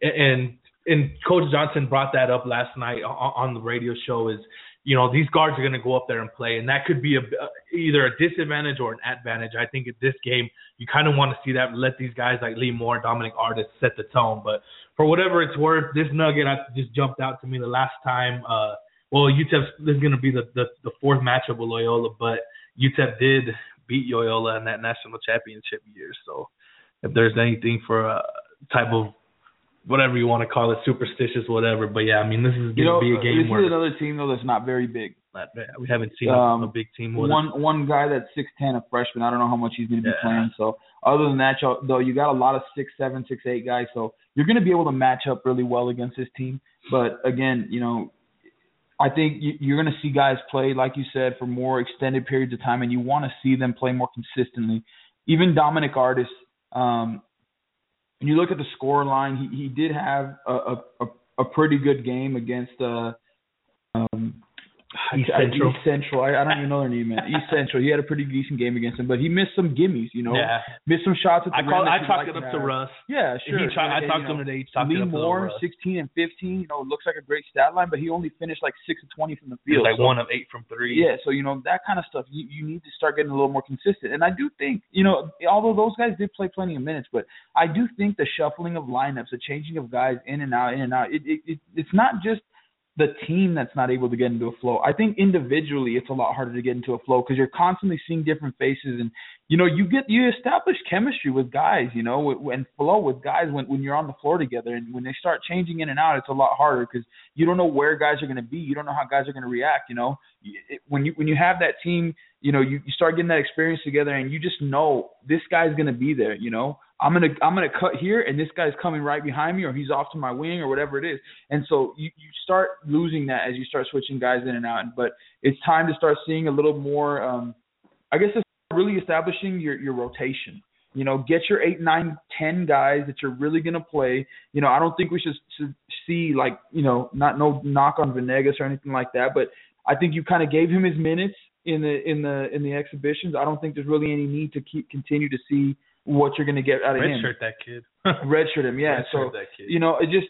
and and Coach Johnson brought that up last night on, the radio show. Is you know these guards are going to go up there and play, and that could be a either a disadvantage or an advantage. I think at this game you kind of want to see that let these guys like Lee Moore, Dominic Artis set the tone. But for whatever it's worth, this nugget I, just jumped out to me the last time. Uh, well, UTEP is going to be the, the the fourth matchup with Loyola, but UTEP did beat Loyola in that national championship year. So if there's anything for a type of whatever you want to call it, superstitious, whatever. But yeah, I mean, this is going You know, to be a this game is where another team though that's not very big. not- we haven't seen Um, a, a big team with One one guy that's six ten, a freshman. I don't know how much he's going to be Yeah. playing. So other than that, y'all- though, you got a lot of six seven, six eight guys. So you're going to be able to match up really well against this team. But again, you know, I think you- you're going to see guys play like you said for more extended periods of time, and you want to see them play more consistently. Even Dominic Artis, um, when you look at the score line, he he did have a, a, a pretty good game against uh um East I- Central. East Central. I, I don't even know their name, man. East Central. He had a pretty decent game against him, but he missed some gimmies, you know. yeah. Missed some shots at the I call I chalked it up to. Russ. Yeah, sure. He tra- I And, talked you to him today. He chalked Lee to Moore, 16 and 15. You know, looks like a great stat line, but he only finished like six of 20 from the field. like so- one of eight from three. yeah, so you know that kind of stuff. You you need to start getting a little more consistent. And I do think you know, although those guys did play plenty of minutes, but I do think the shuffling of lineups, the changing of guys in and out, in and out. It, it, it it's not just the team that's not able to get into a flow. I think individually it's a lot harder to get into a flow because you're constantly seeing different faces and you know you get you establish chemistry with guys, you know, and flow with guys when when you're on the floor together and when they start changing in and out, it's a lot harder because you don't know where guys are going to be, you don't know how guys are going to react, you know. When you when you have that team, you know, you, you start getting that experience together and you just know this guy's going to be there, you know. I'm gonna I'm gonna cut here, and this guy's coming right behind me, or he's off to my wing, or whatever it is. And so you you start losing that as you start switching guys in and out. But it's time to start seeing a little more. um I guess it's really establishing your your rotation. You know, get your eight, nine, ten guys that you're really gonna play. You know, I don't think we should, should see like you know not no knock on Venegas or anything like that, but I think you kind of gave him his minutes in the in the in the exhibitions. I don't think there's really any need to keep continue to see what you're going to get out of Red him. shirt that kid. Redshirt him, yeah. Red so shirt that kid. you know, it just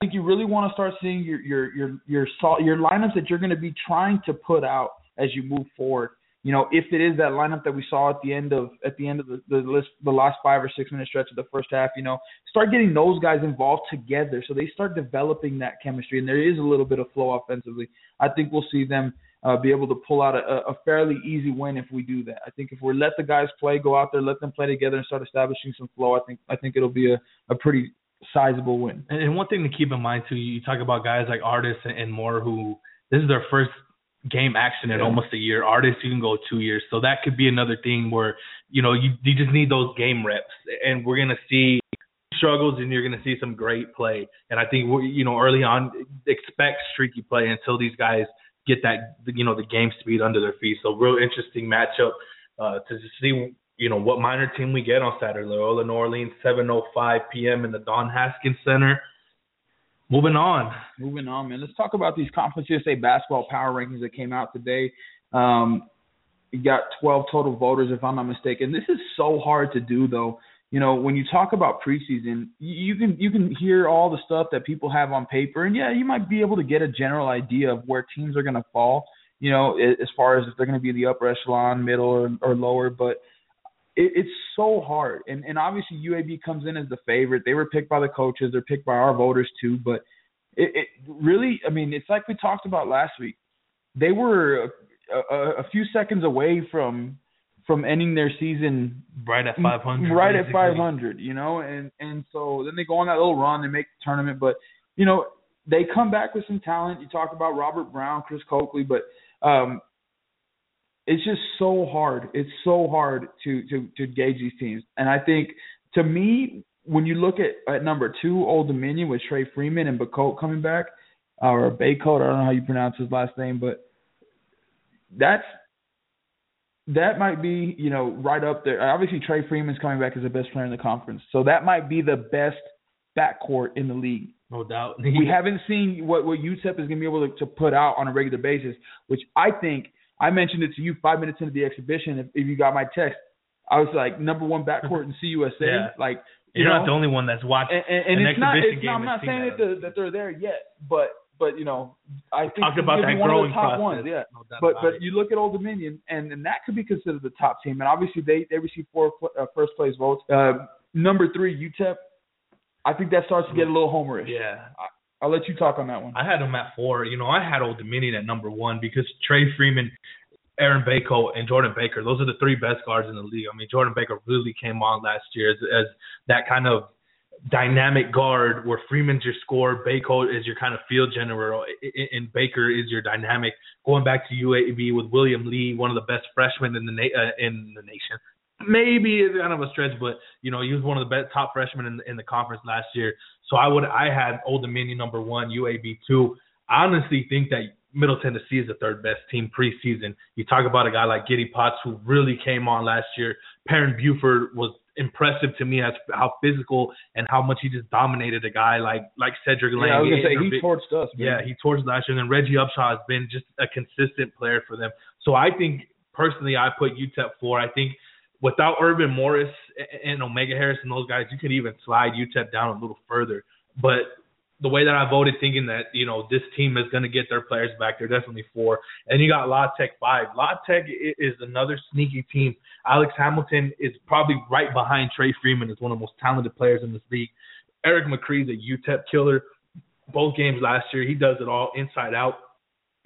I think you really want to start seeing your your your your your lineups that you're going to be trying to put out as you move forward. You know, if it is that lineup that we saw at the end of at the end of the the list the last five or six minute stretch of the first half, you know, start getting those guys involved together so they start developing that chemistry and there is a little bit of flow offensively. I think we'll see them uh, be able to pull out a, a fairly easy win if we do that. I think if we let the guys play, go out there, let them play together, and start establishing some flow, I think I think it'll be a, a pretty sizable win. And, and one thing to keep in mind too, you talk about guys like Artis and, and Moore who this is their first game action in Yeah. almost a year. Artis you can go two years, so that could be another thing where you know you you just need those game reps, and we're gonna see struggles and you're gonna see some great play. And I think we you know early on expect streaky play until these guys get that you know the game speed under their feet. So real interesting matchup uh, to see you know what minor team we get on Saturday. Loyola New Orleans, 7:05 p.m. in the Don Haskins Center. Moving on. Moving on, man. Let's talk about these Conference USA basketball power rankings that came out today. Um, you got 12 total voters, if I'm not mistaken. This is so hard to do, though. You know, when you talk about preseason, you can you can hear all the stuff that people have on paper, and yeah, you might be able to get a general idea of where teams are going to fall. You know, as far as if they're going to be the upper echelon, middle, or, or lower, but it, it's so hard. And and obviously UAB comes in as the favorite. They were picked by the coaches. They're picked by our voters too. But it, it really, I mean, it's like we talked about last week. They were a, a, a few seconds away from from ending their season Right at 500. right at 500. You know, and and so then they go on that little run. They make the tournament, but you know they come back with some talent. You talk about Robert Brown, Chris Cokley, but um, it's just so hard. It's so hard to to to gauge these teams. And I think to me, when you look at, at number two, Old Dominion with Trey Freeman and Bacote coming back, or Baycote, I don't know how you pronounce his last name, but that's that might be you know right up there. Obviously, Trey Freeman's coming back as the best player in the conference, so that might be the best backcourt in the league No doubt. we haven't seen what what UTEP is going to be able to, to put out on a regular basis, which I think I mentioned it to you five minutes into the exhibition. If, if you got my text, I was like number one backcourt in CUSA. Yeah. Like you You're know, not the only one that's watched and, and, and an it's not. It's not I'm not saying that. that they're there yet, but but you know I think Talk about that one of growing the top process. ones. Yeah. No But but it. you look at Old Dominion, and, and that could be considered the top team. And obviously they they receive four uh, first place votes. Uh, number three UTEP. I think that starts to get a little homerish. yeah. I'll let you talk on that one. I had them at four. You know, I had Old Dominion at number one because Trey Freeman, Aaron Bako, and Jordan Baker. Those are the three best guards in the league. I mean, Jordan Baker really came on last year as, as that kind of dynamic guard where Freeman's your scorer, Baker is your kind of field general, and Baker is your dynamic. Going back to UAB with William Lee, one of the best freshmen in the na- uh, in the nation. Maybe it's kind of a stretch, but you know he was one of the best top freshmen in, in the conference last year. So I would I had Old Dominion number one, UAB two. I honestly think that Middle Tennessee is the third best team preseason. You talk about a guy like Giddy Potts who really came on last year. Perrin Buford was impressive to me as how physical and how much he just dominated a guy like like Cedric Lang. Yeah, I was gonna say he Big- torched us. Man. yeah, he torched last year, and then Reggie Upshaw has been just a consistent player for them. So I think personally, I put UTEP four. I think without Earvin Morris and- and Omega Harris and those guys, you could even slide UTEP down a little further. But the way that I voted, thinking that you know this team is going to get their players back, they're definitely four. And you got La Tech five. La Tech is another sneaky team. Alex Hamilton is probably right behind Trey Freeman as one of the most talented players in this league. Erik McCree's a UTEP killer. both games last year. He does it all inside out.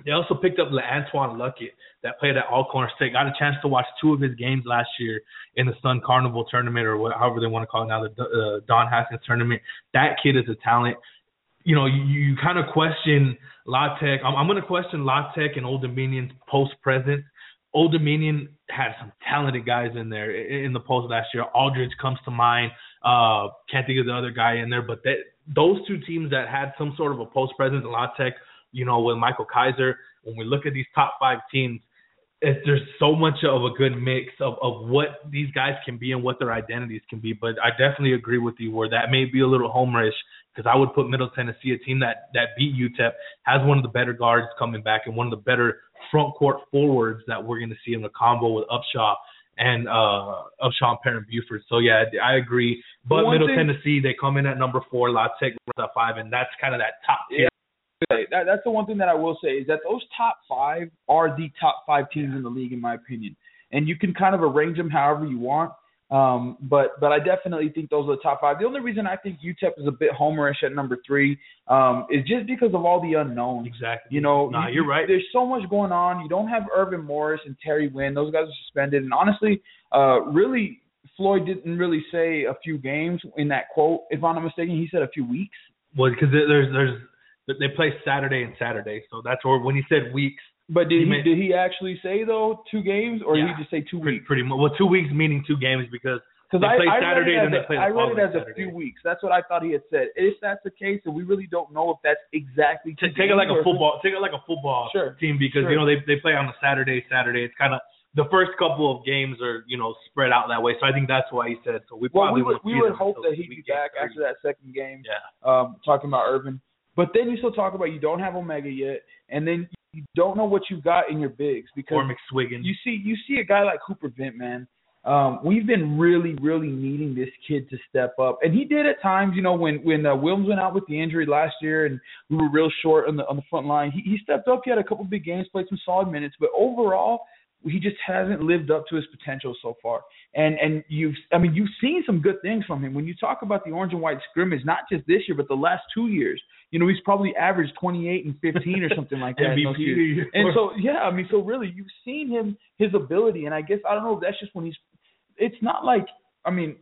They also picked up Antoine Luckett that played at Alcorn State. Got a chance to watch two of his games last year in the Sun Carnival tournament or whatever they want to call it now, the uh, Don Haskins tournament. That kid is a talent. You know, you, you kind of question La. I'm, I'm going to question La and Old Dominion's post presence. Old Dominion had some talented guys in there in the post last year. Aldridge comes to mind. Uh, can't think of the other guy in there, but that, those two teams that had some sort of a post presence, Tech you know, with Michael Kyser, when we look at these top five teams, it, there's so much of a good mix of, of what these guys can be and what their identities can be. But I definitely agree with you where that may be a little homerish because I would put Middle Tennessee, a team that that beat UTEP, has one of the better guards coming back and one of the better front court forwards that we're going to see in the combo with Upshaw and uh Upshaw Perrin Buford. So yeah, I agree. But Middle thing, Tennessee, they come in at number four, La Tech at five, and that's kind of that top tier say that, that's the one thing that I will say is that those top five are the top five teams in the league, in my opinion. And you can kind of arrange them however you want. Um, but but I definitely think those are the top five. The only reason I think UTEP is a bit homerish at number three um, is just because of all the unknowns. Exactly. You know, nah, you, are right. There's so much going on. You don't have Earvin Morris and Terry Wynn. Those guys are suspended. And honestly, uh, really, Floyd didn't really say a few games in that quote. If I'm not mistaken, he said a few weeks. Well, because there's there's they play Saturday and Saturday, so that's where when he said weeks. But did he, he did he actually say though two games, or yeah, did he just say two pretty, weeks? Pretty much. Well, two weeks meaning two games because I, play I Saturday read it as, a, I read it as Saturday. a few weeks. That's what I thought he had said. If that's the case, and we really don't know if that's exactly take, take it like a football. Take it like a football sure, team because sure. you know they they play on a Saturday. Saturday. It's kind of the first couple of games are you know spread out that way. So I think that's why he said. So we well, probably we would, we would hope that he'd be back after that second game. Yeah. Um, talking about Earvin. But then you still talk about you don't have Omega yet, and then you don't know what you got in your bigs because or McSwiggan. You see, you see a guy like Hooper Vint, man. Um, we've been really, really needing this kid to step up, and he did at times. You know, when when uh, Willms went out with the injury last year, and we were real short on the on the front line, he, he stepped up. He had a couple big games, played some solid minutes, but overall, he just hasn't lived up to his potential so far. And and you've I mean you've seen some good things from him. When you talk about the orange and white scrimmage, not just this year but the last two years, you know he's probably averaged 28 and 15 or something like that. MVP. And so yeah, I mean so really you've seen him his ability, and I guess I don't know if that's just when he's. It's not like I mean,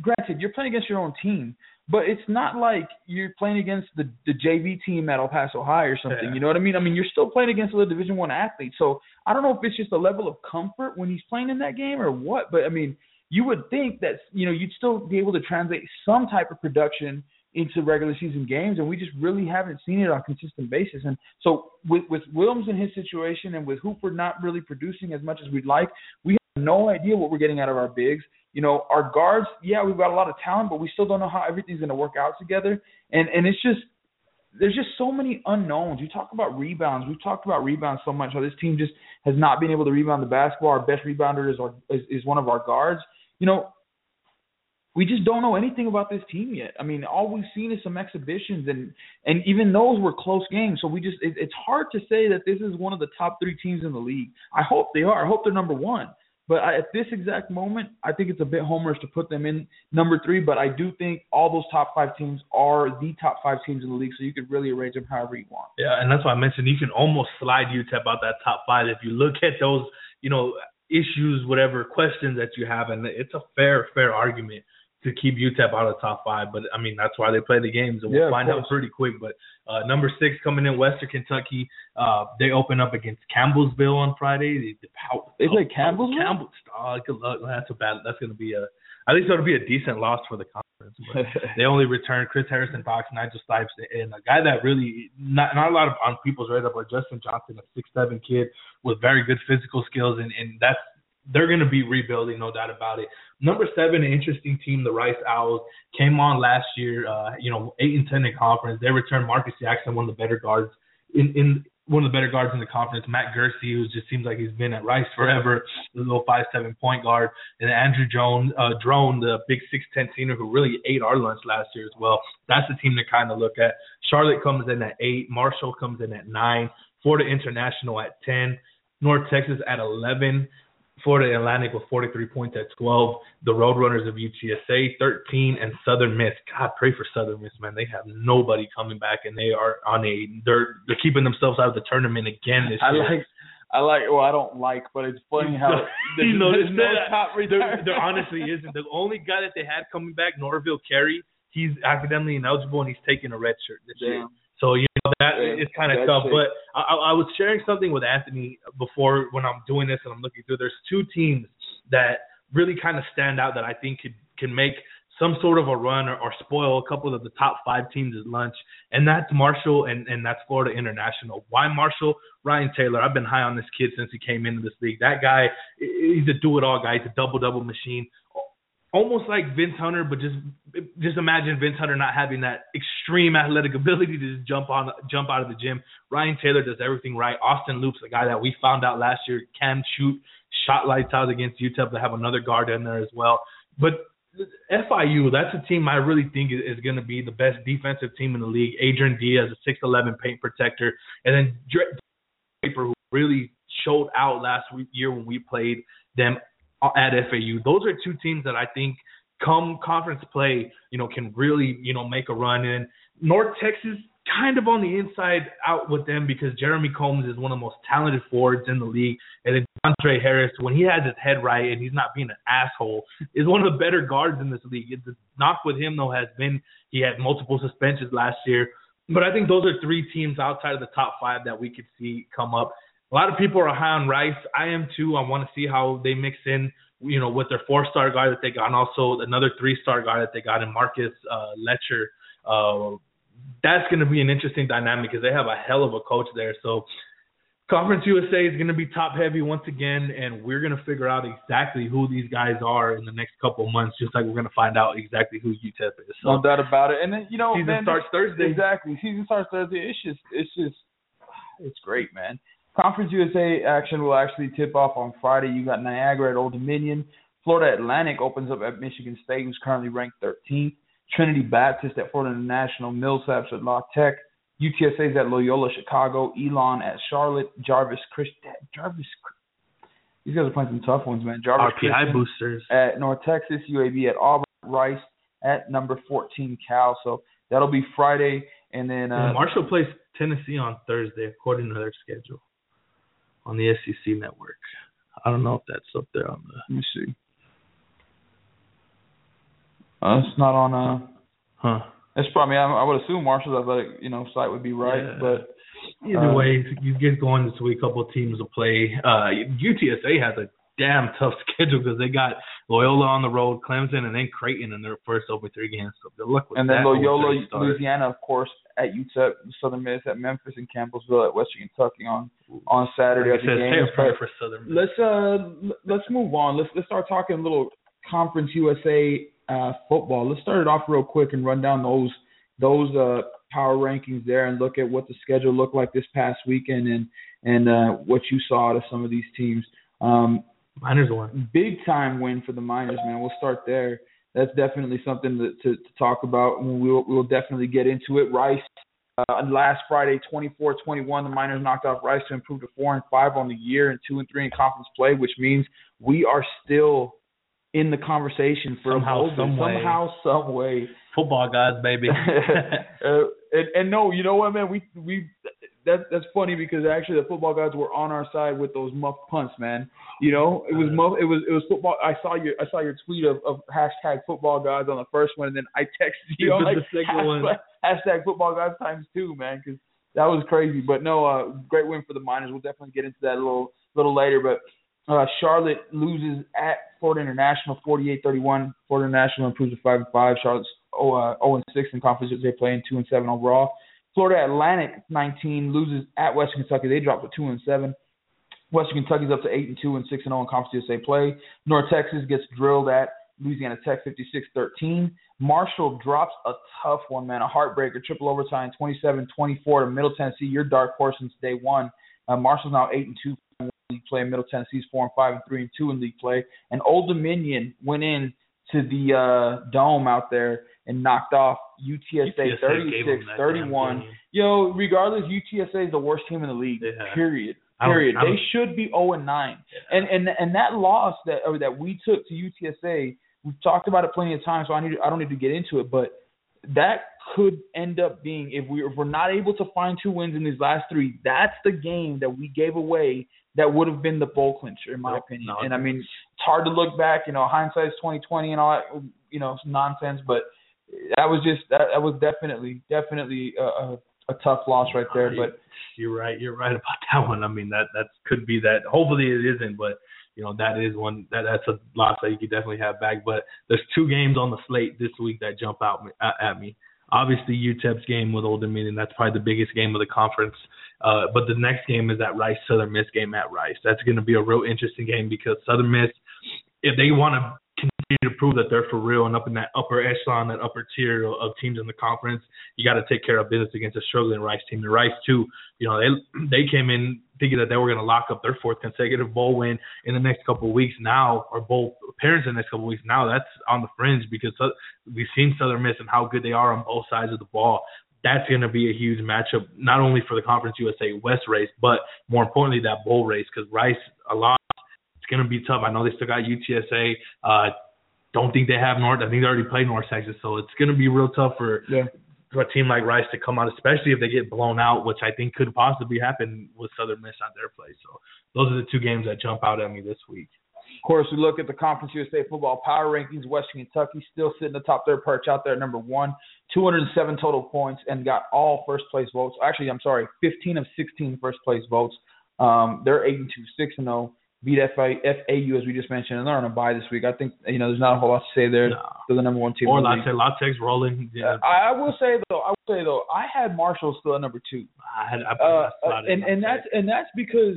granted you're playing against your own team, but it's not like you're playing against the the JV team at El Paso High or something. Yeah. You know what I mean? I mean, you're still playing against a Division One athlete. So I don't know if it's just a level of comfort when he's playing in that game or what. But I mean, you would think that you know you'd still be able to translate some type of production into regular season games, and we just really haven't seen it on a consistent basis. And so with with Willms in his situation, and with Hooper not really producing as much as we'd like, we have no idea what we're getting out of our bigs. You know, our guards, yeah, we've got a lot of talent, but we still don't know how everything's going to work out together. And and it's just there's just so many unknowns. You talk about rebounds. We've talked about rebounds so much. How this team just has not been able to rebound the basketball. Our best rebounder is our is, is one of our guards. You know, we just don't know anything about this team yet. I mean, all we've seen is some exhibitions, and and even those were close games. So we just it, it's hard to say that this is one of the top three teams in the league. I hope they are. I hope they're number one. But I, at this exact moment, I think it's a bit homerish to put them in number three. But I do think all those top five teams are the top five teams in the league, so you could really arrange them however you want. Yeah, and that's why I mentioned you can almost slide UTEP out that top five if you look at those, you know, issues, whatever questions that you have, and it's a fair, fair argument to keep UTEP out of the top five. But I mean, that's why they play the games, and we'll Yeah, find out pretty quick. But uh, number six coming in, Western Kentucky. Uh, they open up against Campbellsville on Friday. They, they, They play oh, Campbellsville? Campbell. Oh, good luck. That's a bad. That's going to be a. At least it'll be a decent loss for the conference. But they only return Chris Harrison Fox, Nigel Stipes, and a guy that really not not a lot of on people's radar, but Justin Johnson, a six seven kid with very good physical skills, and and that's they're going to be rebuilding, no doubt about it. Number seven, an interesting team, the Rice Owls, came on last year, uh, you know, eight and ten in conference. They returned Marcus Jackson, one of the better guards in in one of the better guards in the conference. Max Guercy, who just seems like he's been at Rice forever, the little five seven point guard, and Andrew Jones, uh, Drone, the big six ten senior who really ate our lunch last year as well. That's the team to kind of look at. Charlotte comes in at eight, Marshall comes in at nine, Florida International at ten, North Texas at eleven. Florida Atlantic with 43 points at 12. The Roadrunners of UTSA 13, and Southern Miss. God, pray for Southern Miss, man. They have nobody coming back, and they are on a they're they're keeping themselves out of the tournament again this I year. like. I like. Well, I don't like, but it's funny how there's, you know, there's no there- top there, there honestly isn't. The only guy that they had coming back, Norville Carey, he's academically ineligible and he's taking a red shirt this year. So you know that Yeah, is kind of tough. it. But I, I was sharing something with Anthony before when I'm doing this and I'm looking through. There's two teams that really kind of stand out that I think could can make some sort of a run or, or spoil a couple of the top five teams at lunch, and that's Marshall and and that's Florida International. Why Marshall? Ryan Taylor. I've been high on this kid since he came into this league. That guy, he's a do-it-all guy. He's a double-double machine almost like Vince Hunter, but just just imagine Vince Hunter not having that extreme athletic ability to just jump on jump out of the gym. Ryan Taylor does everything right. Austin Loops, the guy that we found out last year can shoot shot lights out against UTEP. They have another guard in there as well. But FIU, that's a team I really think is, is going to be the best defensive team in the league. Adrian Diaz, a 6'11 paint protector, and then Dre Draper, who really showed out last week, year when we played them Uh, at FAU. Those are two teams that I think come conference play, you know, can really, you know, make a run in. North Texas kind of on the inside out with them because Jeremy Combs is one of the most talented forwards in the league. And then Andre Harris, when he has his head right and he's not being an asshole, is one of the better guards in this league. The knock with him though has been he had multiple suspensions last year. But I think those are three teams outside of the top five that we could see come up. A lot of people are high on Rice. I am too. I want to see how they mix in, you know, with their four-star guy that they got, and also another three-star guy that they got in Marcus uh, Letcher. Uh, that's going to be an interesting dynamic because they have a hell of a coach there. So, Conference USA is going to be top-heavy once again, and we're going to figure out exactly who these guys are in the next couple of months, just like we're going to find out exactly who UTEP is. So, No doubt about it. And then you know, season man, starts Thursday. Exactly. Season starts Thursday. It's just, it's just, it's great, man. Conference USA action will actually tip off on Friday. You got Niagara at Old Dominion. Florida Atlantic opens up at Michigan State, who's currently ranked 13th. Trinity Baptist at Florida International. Millsaps at La Tech. UTSA's at Loyola Chicago. Elon at Charlotte. Jarvis Christ Jarvis. These guys are playing some tough ones, man. Jarvis RPI Christian boosters. at North Texas, UAB at Auburn, Rice at number 14 Cal. So that'll be Friday, and then uh, Marshall plays Tennessee on Thursday, according to their schedule, on the SEC network. I don't know if that's up there on the. let me see. Uh, it's not on. Uh, Huh. it's probably. I, I would assume Marshall's athletic, you know, site would be right, Yeah. but Either Uh, way, you get going this week. A couple of teams to play. Uh, UTSA has a damn tough schedule because they got Loyola on the road, Clemson, and then Creighton in their first over three games. So good luck with and that. And then Loyola, Louisiana, of course, at UTEP, Southern Miss at Memphis and Campbellsville at Western Kentucky on on Saturday. Like at I the said, say prayer for Southern. Miss. Let's uh let's move on. Let's let's start talking a little Conference USA uh football. Let's start it off real quick and run down those those uh power rankings there and look at what the schedule looked like this past weekend and and uh what you saw out of some of these teams. Um Miners won. big time win for the Miners, man. We'll start there. That's definitely something to, to, to talk about. We'll, we'll definitely get into it. Rice, uh, last Friday, 24-21, the Miners knocked off Rice to improve to four and five on the year and two and three in conference play, which means we are still in the conversation for Somehow, a some way. somehow, some way. Football guys, baby. uh, and, and no, you know what, man? We we that that's funny because actually the football guys were on our side with those muff punts, man. You know, it was muff. It was it was football. I saw your I saw your tweet of, of hashtag football guys on the first one, and then I texted you on The like second one. hashtag football guys times two, man, because that was crazy. But no, uh, great win for the Miners. We'll definitely get into that a little little later. But uh, Charlotte loses at Florida International 48-31. Florida International improves to five and five. Charlotte's 0, uh, 0 and six in conference. They play in two and seven overall. Florida Atlantic 19 loses at Western Kentucky. They drop to two and seven. Western Kentucky's up to eight and two and six and zero in conference USA play. North Texas gets drilled at Louisiana Tech 56-13. Marshall drops a tough one, man, a heartbreaker, triple overtime, 27-24 to Middle Tennessee. Your dark horse since day one. Uh, Marshall's now eight and two in league play. Middle Tennessee's four and five and three and two in league play. And Old Dominion went in to the uh, dome out there and knocked off UTSA, UTSA gave them that 36-31. Yo, regardless, UTSA is the worst team in the league. Yeah. Period. Period. I don't- They should be 0 and 9. And and and that loss that or that we took to UTSA, we've talked about it plenty of times, so I need I don't need to get into it, but that could end up being if we if we're not able to find two wins in these last three, that's the game that we gave away that would have been the bowl clincher in my Yep. opinion. And I mean, it's hard to look back, you know, hindsight's 2020 and all that, you know, nonsense, but that was just that, that was definitely definitely a, a, a tough loss right there, but You're right. You're right about that one. I mean, that that could be that. Hopefully, it isn't, but you know, that is one that that's a loss that you could definitely have back. But there's two games on the slate this week that jump out at, at me. Obviously, UTEP's game with Old Dominion. That's probably the biggest game of the conference. Uh, but the next game is that Rice Southern Miss game at Rice. That's going to be a real interesting game because Southern Miss, if they want to continue to prove that they're for real and up in that upper echelon, that upper tier of, teams in the conference, you got to take care of business against a struggling Rice team. The Rice too, you know, they they came in thinking that they were going to lock up their fourth consecutive bowl win in the next couple of weeks. Now, or bowl appearance in the next couple of weeks. Now that's on the fringe because we've seen Southern Miss and how good they are on both sides of the ball. That's going to be a huge matchup, not only for the Conference USA West race, but more importantly that bowl race because Rice a lot. It's going to be tough. I know they still got UTSA. Uh, don't think they have North. I think they already played North Texas, so it's going to be real tough for yeah. for a team like Rice to come out, especially if they get blown out, which I think could possibly happen with Southern Miss on their place. So those are the two games that jump out at me this week. Of course, we look at the Conference USA football power rankings. Western Kentucky still sitting the top third perch out there number one, 207 total points, and got all first place votes. Actually, I'm sorry, 15 of 16 first place votes. Um, they're eight and two, six and zero. Beat FA, FAU as we just mentioned, and they're on a bye this week. I think you know there's not a whole lot to say there. No. They're the number one team. Or in the like I La Tech rolling. Yeah, I, I will say though, I will say though, I had Marshall still at number two. I had I, Uh, and and that's and that's because,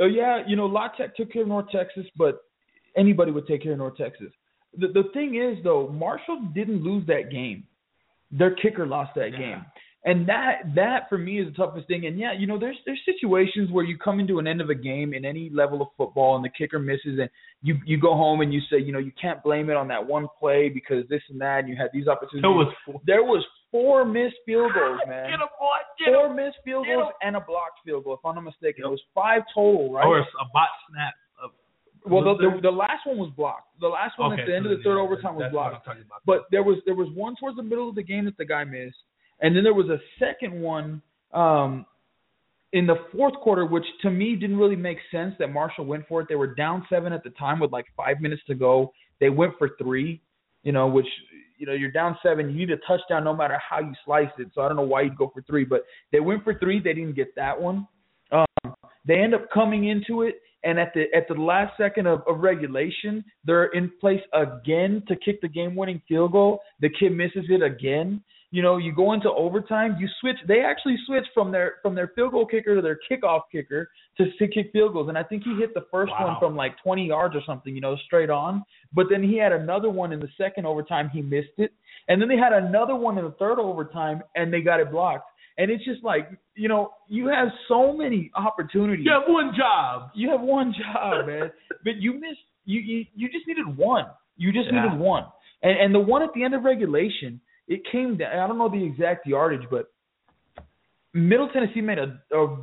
uh, yeah, you know, La Tech took care of North Texas, but anybody would take care of North Texas. The the thing is though, Marshall didn't lose that game. Their kicker lost that Yeah. game. And that that for me is the toughest thing. And yeah, you know, there's there's situations where you come into an end of a game in any level of football and the kicker misses and you you go home and you say, you know, you can't blame it on that one play because this and that and you had these opportunities. There was four. there was four missed field goals, man Get a boy, four a missed field goals goals 'em. and a blocked field goal, if I'm not mistaken. It was five total, right? or a bot snap. Well, the, the the last one was blocked. The last one okay, at the end so of the third yeah, overtime was that's what I'm blocked. But there was there was one towards the middle of the game that the guy missed, and then there was a second one um, in the fourth quarter, which to me didn't really make sense that Marshall went for it. They were down seven at the time with like five minutes to go. They went for three, you know, which you know you're down seven. You need a touchdown no matter how you slice it. So I don't know why you'd go for three, but they went for three. They didn't get that one. Um, they end up coming into it, and at the at the last second of, of regulation, they're in place again to kick the game-winning field goal. The kid misses it again. You know, you go into overtime. You switch. They actually switch from their from their field goal kicker to their kickoff kicker to, to kick field goals. And I think he hit the first Wow. one from like 20 yards or something. You know, straight on. But then he had another one in the second overtime. He missed it. And then they had another one in the third overtime, and they got it blocked. And it's just like, you know, you have so many opportunities. you have one job. You have one job, man. but you missed. You you you just needed one. You just Yeah. needed one. And and the one at the end of regulation, it came down. I don't know the exact yardage, but Middle Tennessee made a, a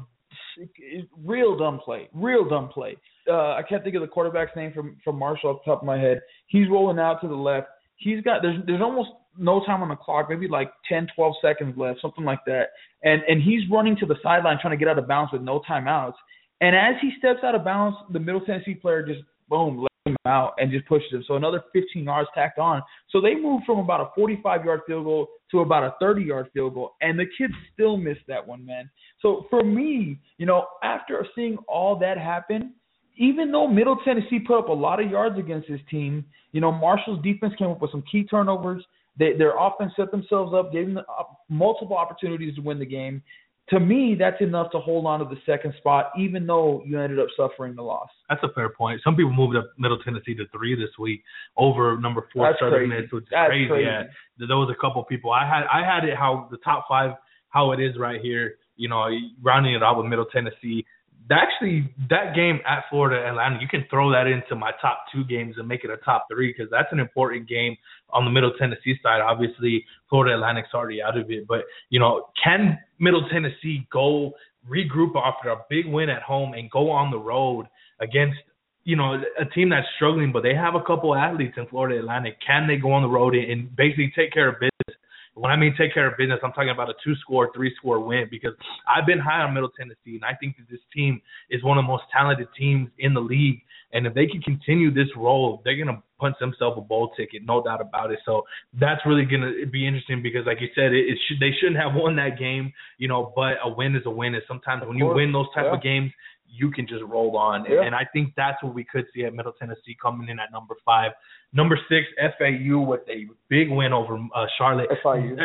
real dumb play. Real dumb play. Uh, I can't think of the quarterback's name from from Marshall off the top of my head. He's rolling out to the left. He's got there's there's almost no time on the clock, maybe like 10, 12 seconds left, something like that. And and he's running to the sideline trying to get out of bounds with no timeouts. And as he steps out of bounds, the Middle Tennessee player just boom him out and just pushes him. So another 15 yards tacked on. So they moved from about a 45 yard field goal to about a 30 yard field goal, and the kids still missed that one, man. So for me, you know, after seeing all that happen, even though Middle Tennessee put up a lot of yards against this team, you know, Marshall's defense came up with some key turnovers. They, their offense set themselves up, gave them the, op- multiple opportunities to win the game. To me, that's enough to hold on to the second spot, even though you ended up suffering the loss. That's a fair point. Some people moved up Middle Tennessee to three this week over number four That's Southern crazy. Miss, which is That's crazy. crazy. Yeah, there was a couple people. I had I had it how the top five how it is right here. You know, rounding it out with Middle Tennessee. Actually, that game at Florida Atlantic, you can throw that into my top two games and make it a top three because that's an important game on the Middle Tennessee side. Obviously, Florida Atlantic's already out of it, but you know, can Middle Tennessee go regroup after a big win at home and go on the road against you know a team that's struggling, but they have a couple athletes in Florida Atlantic. Can they go on the road and basically take care of business? When I mean take care of business, I'm talking about a two score, three score win because I've been high on Middle Tennessee and I think that this team is one of the most talented teams in the league. And if they can continue this role, they're gonna punch themselves a bowl ticket, no doubt about it. So that's really gonna be interesting because, like you said, it, it should they shouldn't have won that game, you know. But a win is a win. And sometimes when you win those type yeah. of games, you can just roll on. Yeah. And I think that's what we could see at Middle Tennessee coming in at number five. Number six, FAU with a big win over uh, Charlotte. FIU.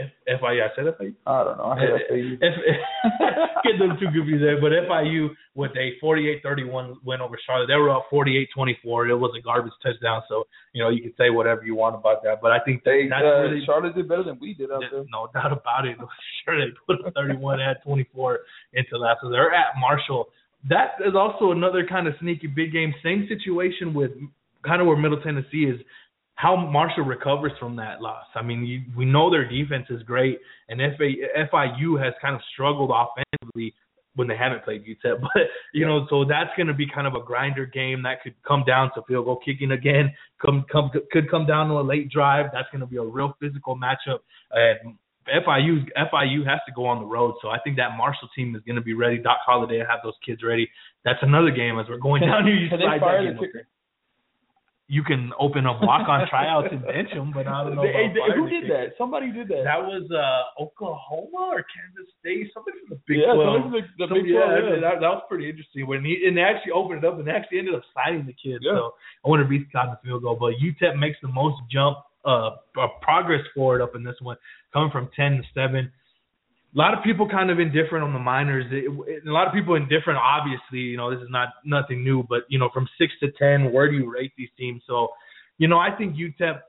F- FIU, I said FIU. I don't know. I FAU. F- get them too confused there, but FIU with a 48-31 win over Charlotte. They were up 48-24. It was a garbage touchdown, so you know you can say whatever you want about that. But I think They, that's uh, really Charlotte did better than we did out there. no doubt about it. Sure, they put a 31 at 24 into that. So they're at Marshall. That is also another kind of sneaky big game. Same situation with kind of where Middle Tennessee is. How Marshall recovers from that loss. I mean, you, we know their defense is great, and FA, FIU has kind of struggled offensively when they haven't played UTEP. But you know, so that's going to be kind of a grinder game that could come down to field goal kicking again. Come come could come down to a late drive. That's going to be a real physical matchup. And FIU FIU has to go on the road, so I think that Marshall team is going to be ready. Doc Holliday have those kids ready. That's another game as we're going down here. You Can slide they fire that the kicker? Up. You can open up walk on tryouts and bench them, but I don't know. They- about they- who did that? Somebody did that. That was uh, Oklahoma or Kansas State, somebody from the Big yeah, 12. somebody from the, the Some- Big 12. yeah, yeah. That, that was pretty interesting. When he and they actually opened it up and they actually ended up signing the kid. Yeah. So I wonder if he's got the field goal. But UTEP makes the most jump uh, uh progress forward up in this one, coming from ten to seven. A lot of people kind of indifferent on the Miners. It, it- a lot of people indifferent. Obviously, you know this is not nothing new, but you know from six to ten, where do you rate these teams? So, you know I think UTEP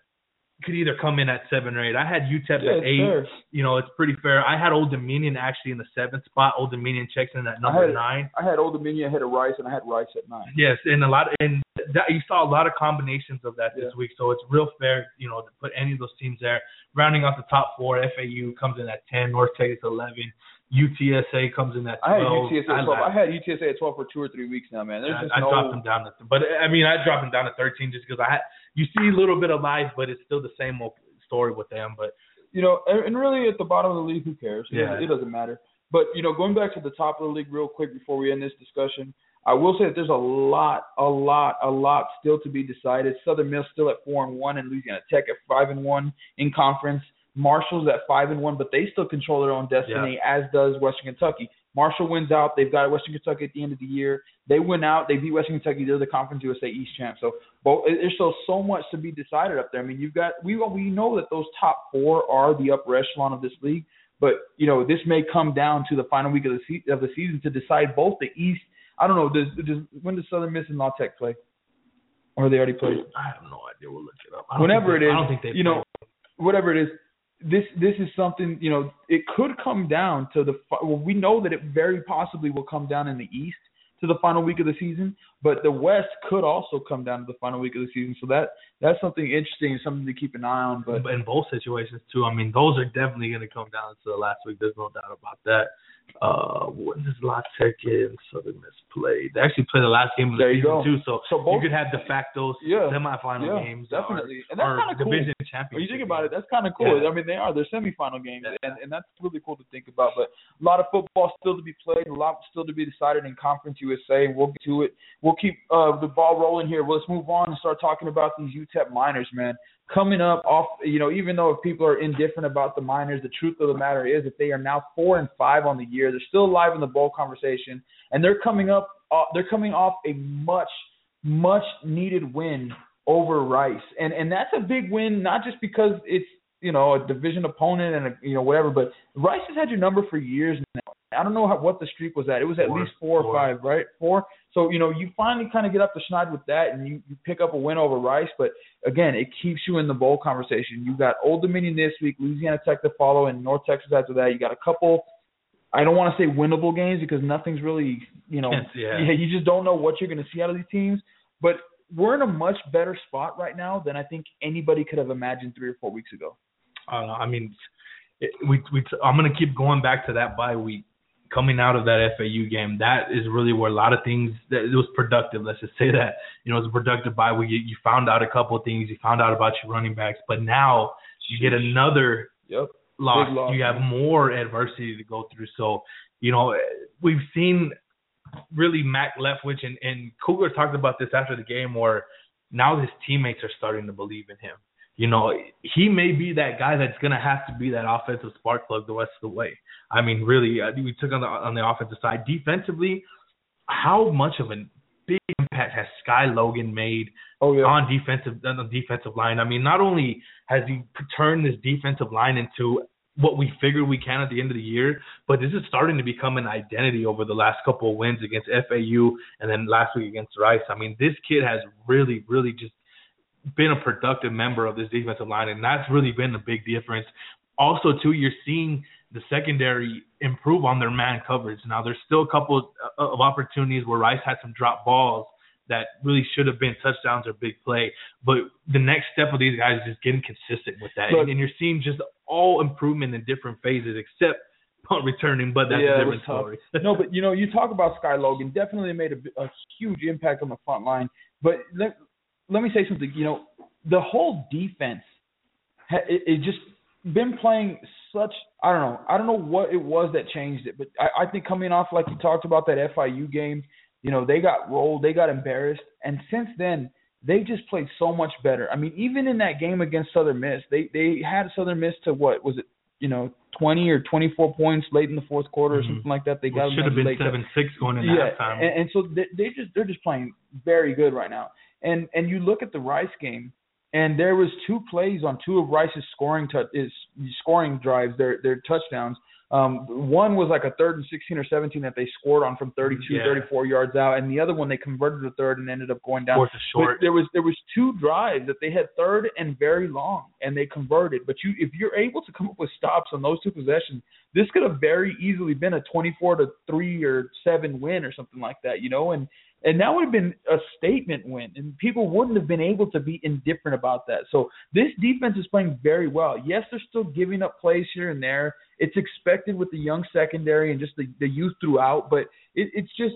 could either come in at seven or eight. I had UTEP Yeah, at eight fair. you know, it's pretty fair. I had Old Dominion actually in the seventh spot. Old Dominion checks in at number had- nine. I had Old Dominion ahead of Rice, and I had Rice at nine. Yes, and a lot and that you saw a lot of combinations of that this Yeah. week. So it's real fair, you know, to put any of those teams there. Rounding out the top four, FAU comes in at ten, North Texas eleven, UTSA comes in at twelve. I had twelve. UTSA at 12. like- I had UTSA at 12 for two or three weeks now, man. There's I, just I no. dropped them down to, but I mean, I dropped them down to thirteen just because I had you see a little bit of life, but it's still the same old story with them. But you know, and really at the bottom of the league, who cares? It, Yeah. it doesn't matter. But you know, going back to the top of the league real quick before we end this discussion, I will say that there's a lot, a lot, a lot still to be decided. Southern Miss still at four and one, and Louisiana Tech at five and one in conference. Marshall's at five and one, but they still control their own destiny, as does Western Kentucky. Marshall wins out. They've got Western Kentucky at the end of the year. They win out. They beat Western Kentucky. They're the Conference USA East champ. So both, there's still so much to be decided up there. I mean, you've got we we know that those top four are the upper echelon of this league, but you know this may come down to the final week of the se- of the season to decide both the East. I don't know. Does, does when does Southern Miss and La Tech play? Or they already played? I have no idea. We'll look it up. I don't Whenever it is, I don't think they. you know, play. whatever it is, this this is something you know. It could come down to the. Well, we know that it very possibly will come down in the East to the final week of the season, but the West could also come down to the final week of the season. So that that's something interesting, something to keep an eye on. But in both situations too. I mean, those are definitely going to come down to the last week. There's no doubt about that. Uh, when does La Tech and Southern Miss play? They actually play the last game of the season go. too, so, So both- you could have de facto Yeah. semifinal yeah, games, definitely, or, and that's kind of cool. division When you think about it, that's kind of cool. Yeah. I mean, they are they're semifinal games, Yeah. and and that's really cool to think about. But a lot of football still to be played, a lot still to be decided in Conference USA. We'll get to it. We'll keep uh, the ball rolling here. Well, let's move on and start talking about these UTEP Miners, man. Coming up off, you know, even though if people are indifferent about the Miners, the truth of the matter is that they are now four and five on the year. They're still alive in the bowl conversation, and they're coming up. Uh, they're coming off a much, much needed win over Rice, and and that's a big win, not just because it's you know a division opponent and a, you know whatever, but Rice has had your number for years now. I don't know how, what the streak was at. It was at Four. least four, Four. or five, right? Four. So you know you finally kind of get up to schneid with that, and you, you pick up a win over Rice. But again, it keeps you in the bowl conversation. You got Old Dominion this week, Louisiana Tech to follow, and North Texas after that. You got a couple. I don't want to say winnable games because nothing's really, you know, yeah. you just don't know what you're going to see out of these teams. But we're in a much better spot right now than I think anybody could have imagined three or four weeks ago. I. I mean, it, we we I'm gonna keep going back to that bye week coming out of that FAU game, that is really where a lot of things that it was productive. Let's just say that you know it was a productive bye week. You, you found out a couple of things. You found out about your running backs, but now you get another Yep. loss. Loss. You have more adversity to go through. So you know we've seen really Mack Leftwich and and Kugler talked about this after the game where now his teammates are starting to believe in him. You know, he may be that guy that's going to have to be that offensive spark plug the rest of the way. I mean, really, we took on the on the offensive side. Defensively, how much of a big impact has Sky Logan made Oh yeah. on defensive on the defensive line? I mean, not only has he turned this defensive line into what we figured we can at the end of the year, but this is starting to become an identity over the last couple of wins against FAU and then last week against Rice. I mean, this kid has really, really just been a productive member of this defensive line, and that's really been a big difference. Also, too, you're seeing the secondary improve on their man coverage. Now, there's still a couple of opportunities where Rice had some drop balls that really should have been touchdowns or big play. But the next step of these guys is just getting consistent with that, Look- and you're seeing just all improvement in different phases, except punt returning. But that's Yeah, a different story. no, but you know, you talk about Sky Logan. Definitely made a, a huge impact on the front line. But let let me say something. You know, the whole defense, it, it just been playing such. I don't know. I don't know what it was that changed it, but I, I think coming off like you talked about that FIU game, you know, they got rolled, they got embarrassed, and since then they just played so much better. I mean, even in that game against Southern Miss, they they had Southern Miss to what was it? You know, 20 or 24 points late in the fourth quarter or Mhm. something like that. They got It them should have been seven six going into yeah, halftime. and, and so they, they just they're just playing very good right now. And and you look at the Rice game, and there was two plays on two of Rice's scoring tou- is scoring drives, their their touchdowns. Um, one was like a third and 16 or 17 that they scored on from 32, Yeah. 34 yards out, and the other one they converted a third and ended up going down. Fourth is short. But there was there was two drives that they had third and very long, and they converted. But you, if you're able to come up with stops on those two possessions, this could have very easily been a 24 to three or seven win or something like that, you know. And and that would have been a statement win, and people wouldn't have been able to be indifferent about that. So this defense is playing very well. Yes, they're still giving up plays here and there. It's expected with the young secondary and just the, the youth throughout, but it, it's just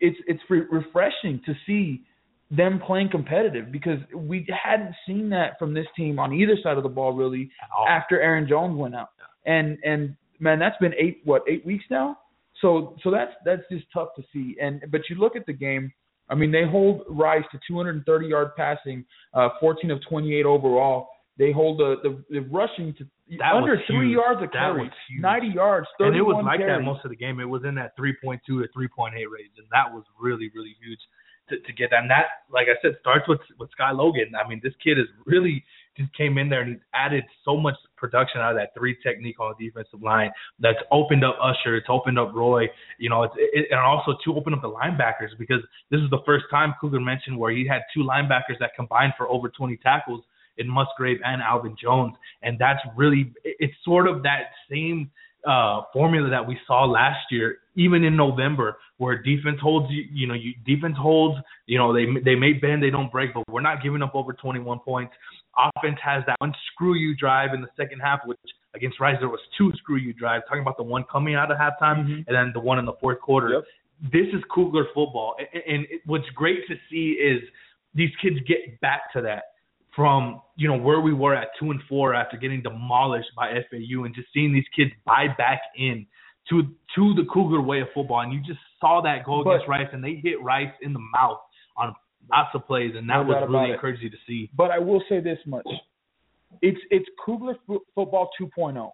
it's it's re- refreshing to see them playing competitive because we hadn't seen that from this team on either side of the ball really after Aaron Jones went out. And and man, that's been eight what eight weeks now. So so that's that's just tough to see. And but you look at the game. I mean, they hold Rice to 230 yard passing, uh, 14 of 28 overall. They hold the the, the rushing to That under three huge. yards a carry, was huge. 90 yards, and it was like that most of the game. It was in that 3.2 to 3.8 range, and that was really, really huge to, to get that. And that, like I said, starts with with Sky Logan. I mean, this kid is really just came in there and he's added so much production out of that three technique on the defensive line. That's opened up Usher. It's opened up Roy. You know, it's it, and also to open up the linebackers because this is the first time Kugler mentioned where he had two linebackers that combined for over 20 tackles in Musgrave and Alvin Jones, and that's really it's sort of that same uh formula that we saw last year even in November where defense holds you you know you defense holds you know they they may bend they don't break but we're not giving up over 21 points offense has that one screw you drive in the second half which against Rice there was two screw you drives talking about the one coming out of halftime Mhm. and then the one in the fourth quarter Yep. this is Kugler football and it- what's great to see is these kids get back to that from you know where we were at two and four after getting demolished by FAU and just seeing these kids buy back in to to the Kugler way of football and you just saw that go But- against Rice and they hit Rice in the mouth on lots of plays and that No was really encouraging to see But I will say this much: it's it's Kugler fo- football 2.0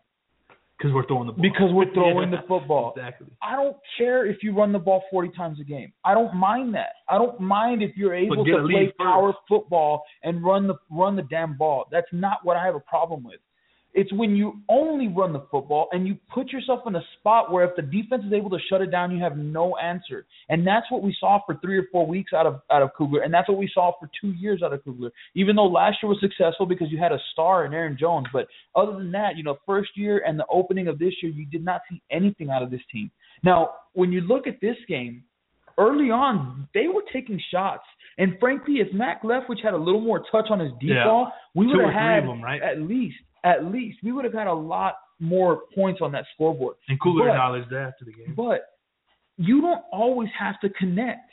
because we're throwing the ball because we're throwing Yeah, the football. exactly I don't care if you run the ball 40 times a game. I don't mind that. I don't mind if you're able to play first. power football and run the run the damn ball. That's not what I have a problem with. It's when you only run the football and you put yourself in a spot where if the defense is able to shut it down, you have no answer. And that's what we saw for three or four weeks out of out of Kugler, and that's what we saw for two years out of Kugler. Even though last year was successful because you had a star in Aaron Jones, but other than that, you know, first year and the opening of this year, you did not see anything out of this team. Now, when you look at this game, early on, they were taking shots. And frankly, if Mack Leftwich had a little more touch on his deep Yeah. ball, we Two would have had them, right? at least, at least, we would have had a lot more points on that scoreboard. And Kugler But- acknowledged that after the game. But you don't always have to connect.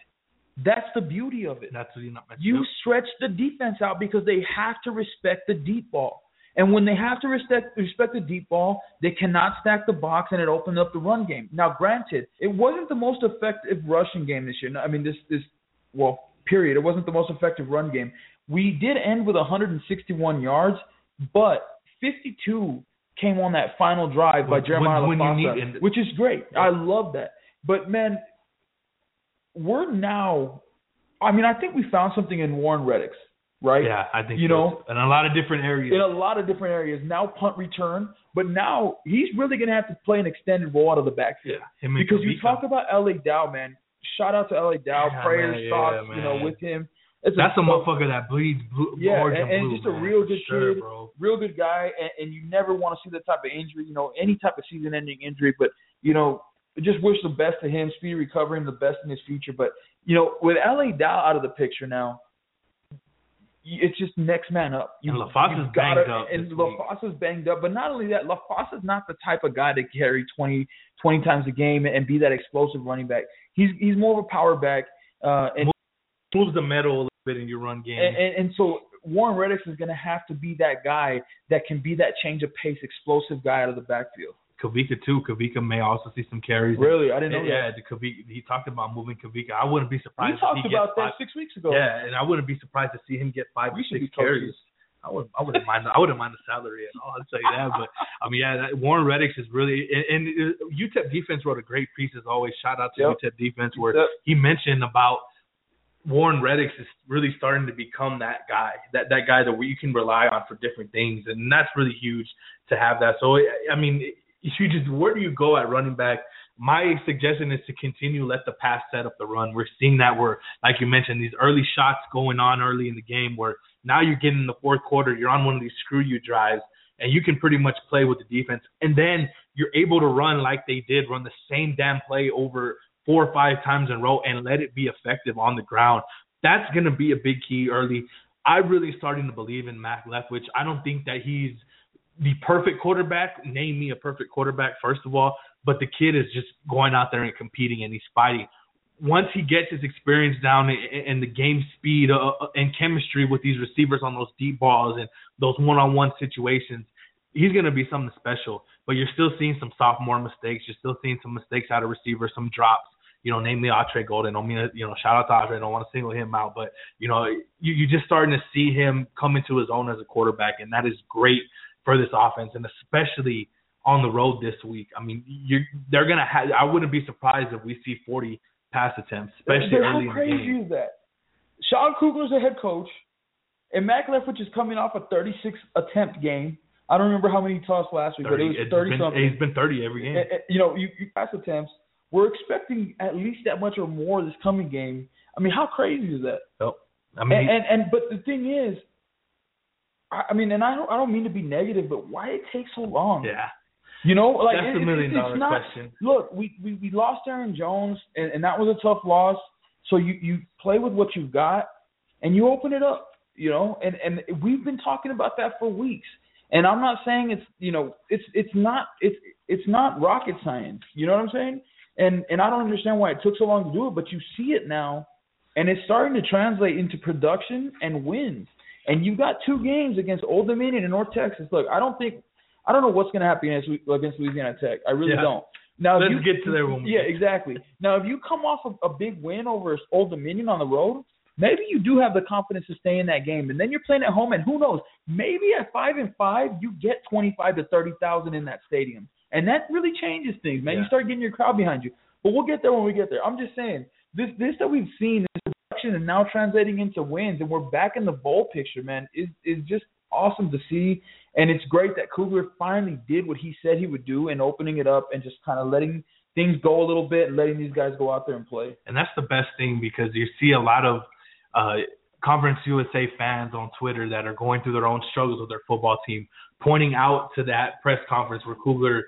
That's the beauty of it. That's what you're not meant You stretch the defense out because they have to respect the deep ball. And when they have to respect respect the deep ball, they cannot stack the box, and it opened up the run game. Now, granted, it wasn't the most effective rushing game this year. I mean, this this well, period. It wasn't the most effective run game. We did end with 161 yards, but 52 came on that final drive by Jeremiah when- Laufasa, which is great. I love that. But man, we're now. I mean, I think we found something in Warren Reddix, right? Yeah, I think You so, know, in a lot of different areas. in a lot of different areas. Now punt return, but now he's really going to have to play an extended role out of the backfield. yeah, Because you talk about LA Dow, man. Shout out to LA Dow. Yeah, Prayers, man, yeah, thoughts, you know, with him. It's That's a dope- motherfucker that bleeds blue, Yeah, orange and, and, and blue, just a real good sure, kid, bro. real good guy, and, and you never want to see that type of injury, you know, any type of season-ending injury. But you know, just wish the best to him, speedy recovery, and the best in his future. But you know, with LA Dow out of the picture now, it's just next man up. And Laufasa's you've gotta- banged up and week. Laufasa's banged up. But not only that, Laufasa's not the type of guy to carry 20, 20 times a game and be that explosive running back. He's he's more of a power back. Uh, and Moves the metal in your run game. and, and, and so Warren Reddix is going to have to be that guy that can be that change of pace, explosive guy out of the backfield. Kavika too. Kavika may also see some carries. Really, I didn't know yeah, that. the Kavika, he talked about moving Kavika. I wouldn't be We surprised he talked about that five. six weeks ago. Yeah, and I wouldn't be surprised to see him get five We or six carries. I would I wouldn't mind I wouldn't mind the salary at all. I'll tell you that. But I mean, yeah, that, Warren Reddix is really and, and uh, UTEP defense wrote a great piece as always. Shout out to Yep. UTEP defense where Yep. he mentioned about Warren Reddix is really starting to become that guy, that that guy that you can rely on for different things, and that's really huge to have that. So I mean, you just where do you go at running back? My suggestion is to continue let the pass set up the run. We're seeing that where, like you mentioned, these early shots going on early in the game where now you're getting in the fourth quarter, you're on one of these screw you drives, and you can pretty much play with the defense. And then you're able to run like they did, run the same damn play over four or five times in a row and let it be effective on the ground. That's going to be a big key early. I'm really starting to believe in Mack Leftwich. I don't think that he's the perfect quarterback. Name me a perfect quarterback, first of all. But the kid is just going out there and competing, and he's fighting. Once he gets his experience down and, the game speed uh, and chemistry with these receivers on those deep balls and those one-on-one situations, he's going to be something special. But you're still seeing some sophomore mistakes. You're still seeing some mistakes out of receivers, some drops. You know, namely Autrey Golden. I don't mean to, you know, shout out to Autrey. I don't want to single him out, but you know, you you just starting to see him come into his own as a quarterback, and that is great for this offense, and especially on the road this week. I mean, you they're gonna have. I wouldn't be surprised if we see 40 pass attempts, especially But early in how the crazy game. is that? Sean Kugler's the head coach, and Mack Leftwich is coming off a 36 attempt game. I don't remember how many he tossed last week, 30, but it was 30 been, something. He's been 30 every game. And- and, you know, you, you pass attempts. We're expecting at least that much or more this coming game. I mean, how crazy is that? So, I mean, and, and and but the thing is, I, I mean, and I don't I don't mean to be negative, but why it takes so long? yeah, You know, like that's it, it- million it's dollar not, question. Look, we, we we lost Aaron Jones, and, and that was a tough loss. So you you play with what you've got, and you open it up. You know, and and we've been talking about that for weeks. And I'm not saying it's you know it's it's not it's it's not rocket science. You know what I'm saying? And and I don't understand why it took so long to do it, but you see it now, and it's starting to translate into production and wins. And you've got two games against Old Dominion and North Texas. Look, I don't think I don't know what's going to happen against, against Louisiana Tech. I really Yeah. don't. Now, if Let's you, get to there when we Yeah, exactly. Now, if you come off of a big win over Old Dominion on the road, maybe you do have the confidence to stay in that game, and then you're playing at home, and who knows? Maybe at five and five, you get twenty-five to thirty thousand in that stadium, and that really changes things, man. You start getting your crowd behind you. But we'll get there when we get there. I'm just saying this this that we've seen this production and now translating into wins, and we're back in the bowl picture, man. Is is just awesome to see, and it's great that Kugler finally did what he said he would do and opening it up and just kind of letting things go a little bit and letting these guys go out there and play. and that's the best thing because you see a lot of uh, Conference USA fans on Twitter that are going through their own struggles with their football team, pointing out to that press conference where Kugler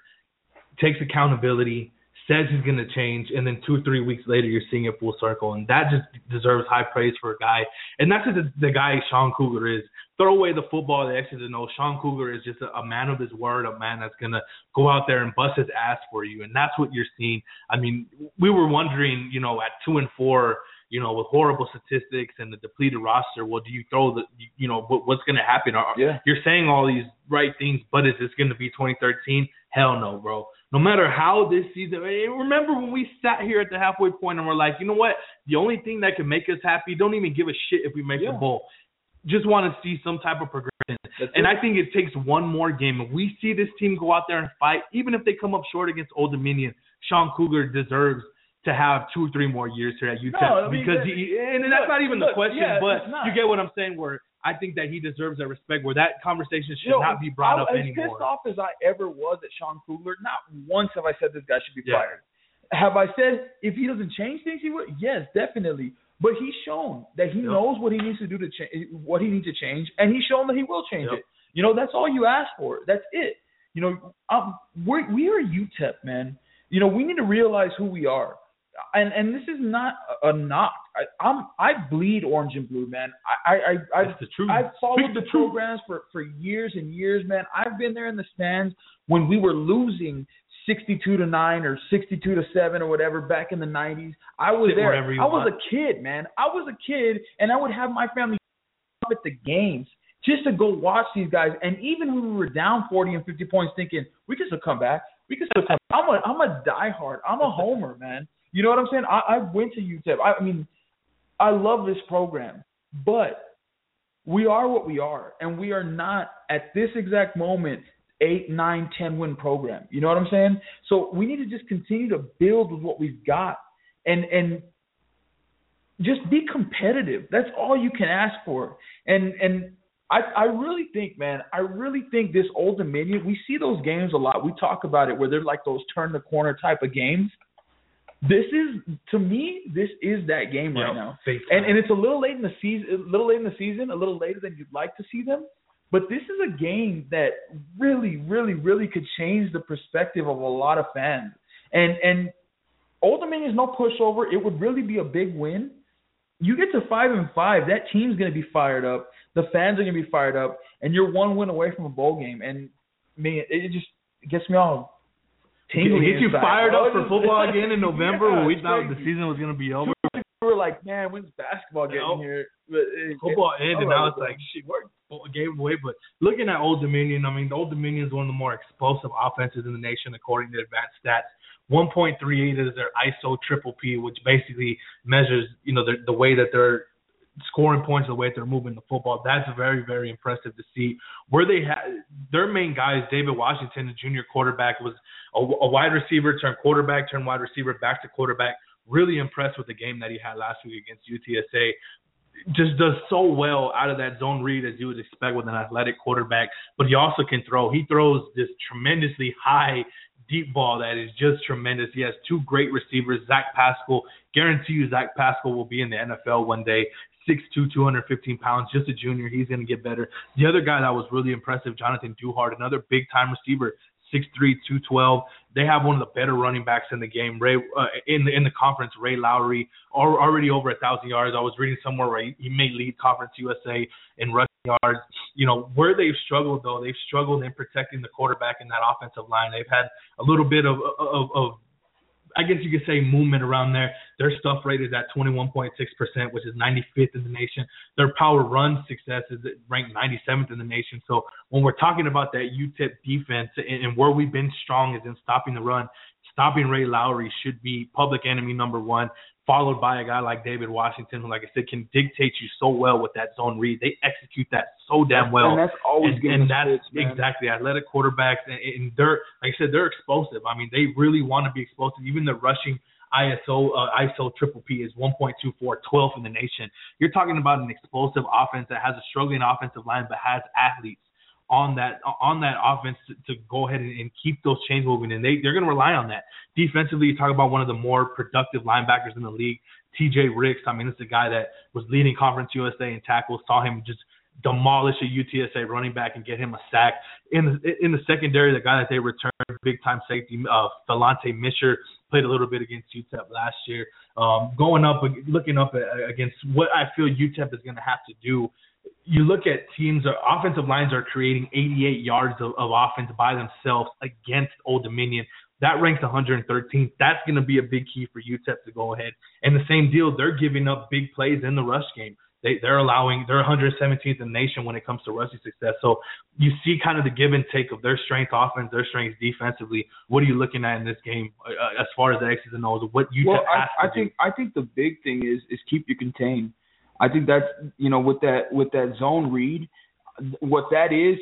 takes accountability, says he's going to change, and then two or three weeks later, you're seeing it full circle, and that just deserves high praise for a guy. And that's just the, the guy Sean Kugler is. Throw away the football, the X's and O's. Sean Kugler is just a, a man of his word, a man that's going to go out there and bust his ass for you, and that's what you're seeing. I mean, we were wondering, you know, at two and four you know, with horrible statistics and the depleted roster, well, do you throw the, you know, what, what's going to happen? Yeah. You're saying all these right things, but is this going to be 2013? Hell no, bro. No matter how this season, remember when we sat here at the halfway point and we're like, you know what? The only thing that can make us happy, don't even give a shit if we make Yeah. the bowl. Just want to see some type of progression. That's And it. I think it takes one more game. If we see this team go out there and fight, even if they come up short against Old Dominion, Sean Kugler deserves to have two or three more years here at UTEP No, I mean, because he and that's not even look, the question, yeah, but you get what I'm saying. Where I think that he deserves that respect. Where that conversation should You know, not be brought I, up as anymore. pissed off as I ever was at Sean Kugler, not once have I said this guy should be Yeah. fired. Have I said if he doesn't change things, he would? Yes, definitely. But he's shown that he Yep. knows what he needs to do to change, what he needs to change, and he's shown that he will change Yep. it. You know, that's all you ask for. That's it. You know, um, we're, we are UTEP, man. You know, we need to realize who we are. And and this is not a, knock. I, I'm I bleed orange and blue, man. I I I, I That's the truth. I've followed the, the truth. programs for for years and years, man. I've been there in the stands when we were losing 62 to 9 or 62 to 7 or whatever back in the 90s. I was Sit there. you I was want. a kid, man. I was a kid and I would have my family up at the games just to go watch these guys. And even when we were down 40 and 50 points thinking we can still come back. We can still come back. I'm a I'm a diehard. I'm a homer, man. You know what I'm saying? I, I went to UTEP. I, I mean, I love this program, but we are what we are, and we are not at this exact moment eight, nine, ten win program. You know what I'm saying? So we need to just continue to build with what we've got, and and just be competitive. That's all you can ask for. And and I I really think, man, I really think this Old Dominion. We see those games a lot. We talk about it where they're like those turn the corner type of games. This is to me, this is that game right Yep. now. And and it's a little late in the season, a little late in the season, a little later than you'd like to see them. But this is a game that really, really, really could change the perspective of a lot of fans. And and Old Dominion is no pushover. It would really be a big win. You get to five and five, that team's going to be fired up. The fans are going to be fired up, and you're one win away from a bowl game. And man, it just gets me all tingly. Get you fired up oh, for football again in November Yeah, when we thought the season was going to be over. We were like, man, when's basketball getting Nope. here? But eh, eh, it- Football ended, and now it's Oh, like shit. We're game away, but looking at Old Dominion, I mean, the Old Dominion is one of the more explosive offenses in the nation according to advanced stats. 1.38 is their ISO triple P, which basically measures, you know, the, the way that they're scoring points, the way they're moving the football. That's very, very impressive to see. Where they had their main guys, David Washington, the junior quarterback, was a, a wide receiver turned quarterback, turned wide receiver back to quarterback. Really impressed with the game that he had last week against UTSA just does so well out of that zone read as you would expect with an athletic quarterback. But he also can throw. He throws this tremendously high deep ball that is just tremendous. He has two great receivers, Zach Pascal. Guarantee you Zach Pascal will be in the NFL one day. 6'2", 215 pounds, just a junior. He's going to get better. The other guy that was really impressive, Jonathan Duhart, another big time receiver, 6'3", 212. They have one of the better running backs in the game. Ray uh, in the in the conference, Ray Lawry, al- already over a thousand yards. I was reading somewhere where he, he may lead Conference USA in rushing yards. You know where they've struggled though, they've struggled in protecting the quarterback in that offensive line. They've had a little bit of of, of I guess you could say movement around there. Their stuff rate is at 21.6%, which is 95th in the nation. Their power run success is ranked 97th in the nation. So when we're talking about that UTEP defense and, and where we've been strong is in stopping the run, stopping Ray Lawry should be public enemy number one, followed by a guy like David Washington, who, like I said, can dictate you so well with that zone read. They execute that so damn well and that's always and, and that's man. exactly athletic quarterbacks, and, and they're like I said, they're explosive. I mean, they really want to be explosive. Even the rushing ISO uh, ISO triple P is 1.24, 12th in the nation. You're talking about an explosive offense that has a struggling offensive line, but has athletes on that on that offense to, to go ahead and, and keep those chains moving, and they they're going to rely on that. Defensively, you talk about one of the more productive linebackers in the league, T.J. Ricks. I mean, is a guy that was leading Conference USA in tackles. Saw him just demolish a UTSA running back and get him a sack. In the in the secondary, the guy that they returned, big time safety, uh, Delonte Misher, played a little bit against UTEP last year. Um, going up, looking up against what I feel UTEP is going to have to do. You look at teams, uh, offensive lines are creating 88 yards of, of offense by themselves against Old Dominion. That ranks 113th. That's going to be a big key for UTEP to go ahead. And the same deal, they're giving up big plays in the rush game. They, they're allowing they're 117th in the nation when it comes to rushing success. So you see kind of the give and take of their strength offense, their strengths defensively. What are you looking at in this game uh, as far as the X's and O's? What you well, I, I think I think the big thing is is keep you contained. I think that's you know with that with that zone read, what that is,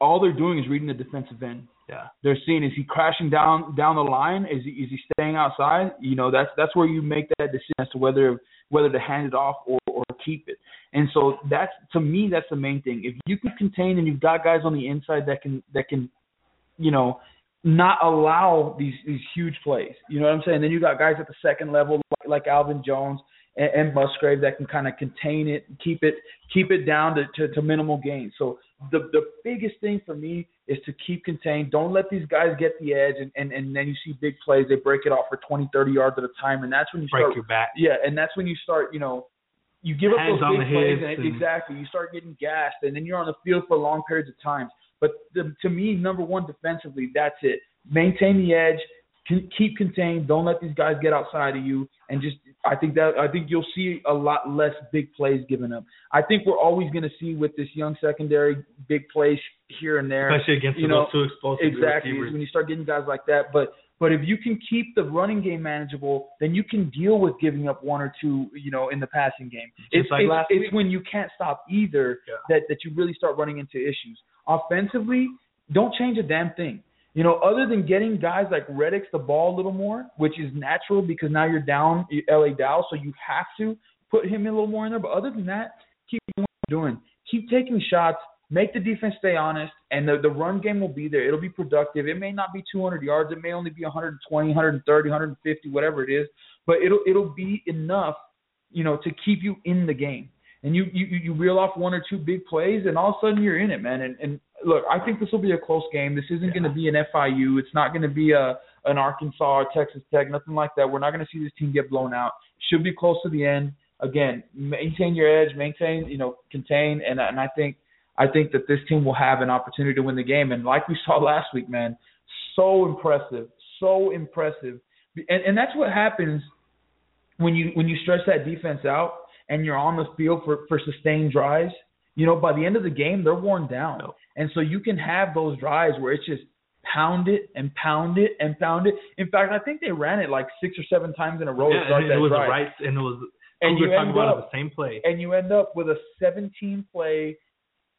all they're doing is reading the defensive end. Yeah. They're seeing is he crashing down down the line? Is he is he staying outside? You know, that's that's where you make that decision as to whether whether to hand it off or, or keep it. And so that's to me that's the main thing. If you can contain and you've got guys on the inside that can that can, you know, not allow these these huge plays. You know what I'm saying? Then you got guys at the second level like, like Alvin Jones and, and Musgrave that can kind of contain it, keep it keep it down to, to, to minimal gain. So the the biggest thing for me is to keep contained. Don't let these guys get the edge, and, and, and then you see big plays. They break it off for 20, 30 yards at a time, and that's when you break start. your back. Yeah, and that's when you start, you know, you give up Hands those big plays, and, and- exactly, you start getting gassed, and then you're on the field for long periods of time. But the, to me, number one defensively, that's it. Maintain the edge, keep contained. Don't let these guys get outside of you, and just I think that I think you'll see a lot less big plays given up. I think we're always going to see with this young secondary big plays here and there. Especially against you know, two explosive Exactly. receivers. When you start getting guys like that, but but if you can keep the running game manageable, then you can deal with giving up one or two, you know, in the passing game. Just it's like it's, last it's when you can't stop either Yeah. that that you really start running into issues. Offensively, don't change a damn thing. You know, other than getting guys like Reddix the ball a little more, which is natural because now you're down LA Dow, so you have to put him a little more in there. But other than that, keep doing what you're doing. Keep taking shots. Make the defense stay honest, and the the run game will be there. It'll be productive. It may not be 200 yards. It may only be 120, 130, 150, whatever it is. But it'll it'll be enough, you know, to keep you in the game. And you you you reel off one or two big plays, and all of a sudden you're in it, man. And and look, I think this will be a close game. This isn't going to be an FIU. It's not going to be a an Arkansas or Texas Tech, nothing like that. We're not going to see this team get blown out. Should be close to the end. Again, maintain your edge, maintain, you know, contain, and and I think I think that this team will have an opportunity to win the game. And like we saw last week, man, so impressive, so impressive. And and that's what happens when you when you stretch that defense out and you're on the field for for sustained drives. You know, by the end of the game, they're worn down, and so you can have those drives where it's just pound it and pound it and pound it. In fact, I think they ran it like six or seven times in a row to yeah, start and that it was drive. a right, and it was. And you were talking end about up- it, the same play. and you end up with a 17 play,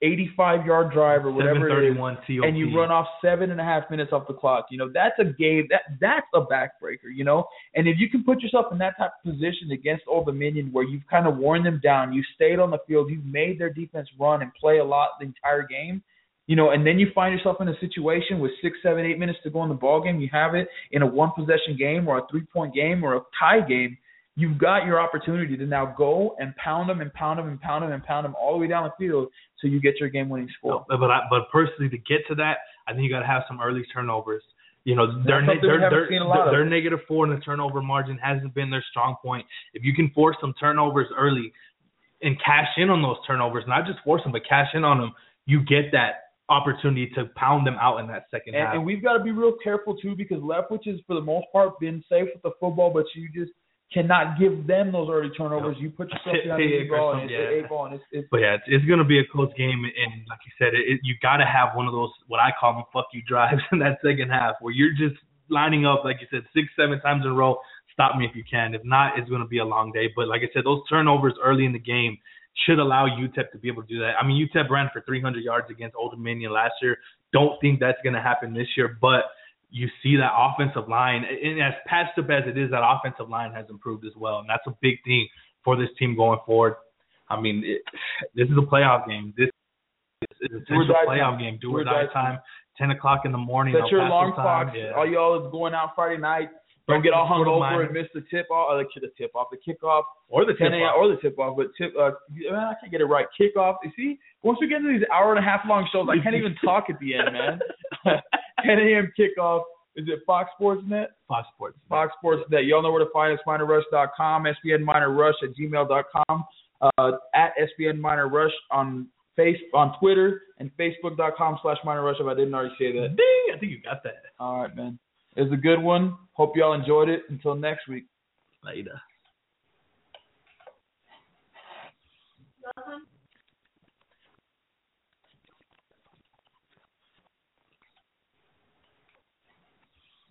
85 yard drive or whatever it is, 731 TOP. and you run off seven and a half minutes off the clock. You know that's a game that that's a backbreaker. You know, and if you can put yourself in that type of position against Old Dominion, where you've kind of worn them down, you stayed on the field, you've made their defense run and play a lot the entire game. You know, and then you find yourself in a situation with six, seven, eight minutes to go in the ball game. You have it in a one possession game or a three point game or a tie game you've got your opportunity to now go and pound them and pound them and pound them and pound them all the way down the field so you get your game winning score. But but, I, but personally, to get to that, I think you got to have some early turnovers. You know, their we their haven't their, seen a lot of. their negative four in the turnover margin hasn't been their strong point. If you can force some turnovers early and cash in on those turnovers, not just force them, but cash in on them, you get that opportunity to pound them out in that second And, half. and we've got to be real careful too because Leftwich has for the most part been safe with the football, but you just cannot give them those early turnovers. You put yourself behind the eight ball and it's yeah. eight ball and it's, it's But yeah, it's, it's going to be a close game, and like you said, it, it, you got to have one of those what I call them "fuck you" drives in that second half, where you're just lining up, like you said, six, seven times in a row. Stop me if you can. If not, it's going to be a long day. But like I said, those turnovers early in the game should allow UTEP to be able to do that. I mean, UTEP ran for 300 yards against Old Dominion last year. Don't think that's going to happen this year, but you see that offensive line, and as patched up as it is, that offensive line has improved as well, and that's a big thing for this team going forward. I mean, it, this is a playoff game. This is Do essential playoff time. game. Do, Do or die die time. time. Ten o'clock in the morning. Set your alarm time. clocks. Yeah. All y'all is going out Friday night. Don't get all hung over and miss the tip off, or the, the tip off, the kickoff, or the 10 tip a.m. or the tip off. But tip, uh, man, I can't get it right. Kickoff. You see, once we get into these hour and a half long shows, I can't even talk at the end, man. 10 a.m. kickoff. Is it Fox Sports Net? Fox Sports. Fox Sports Net. Y'all know where to find us. MinerRush.com, SBN Miner Rush at gmail.com, uh, at SBN Miner Rush on face on Twitter and Facebook.com slash Miner Rush. If I didn't already say that. Ding! I think you got that. All right, man. Is a good one. Hope y'all enjoyed it. Until next week. Later.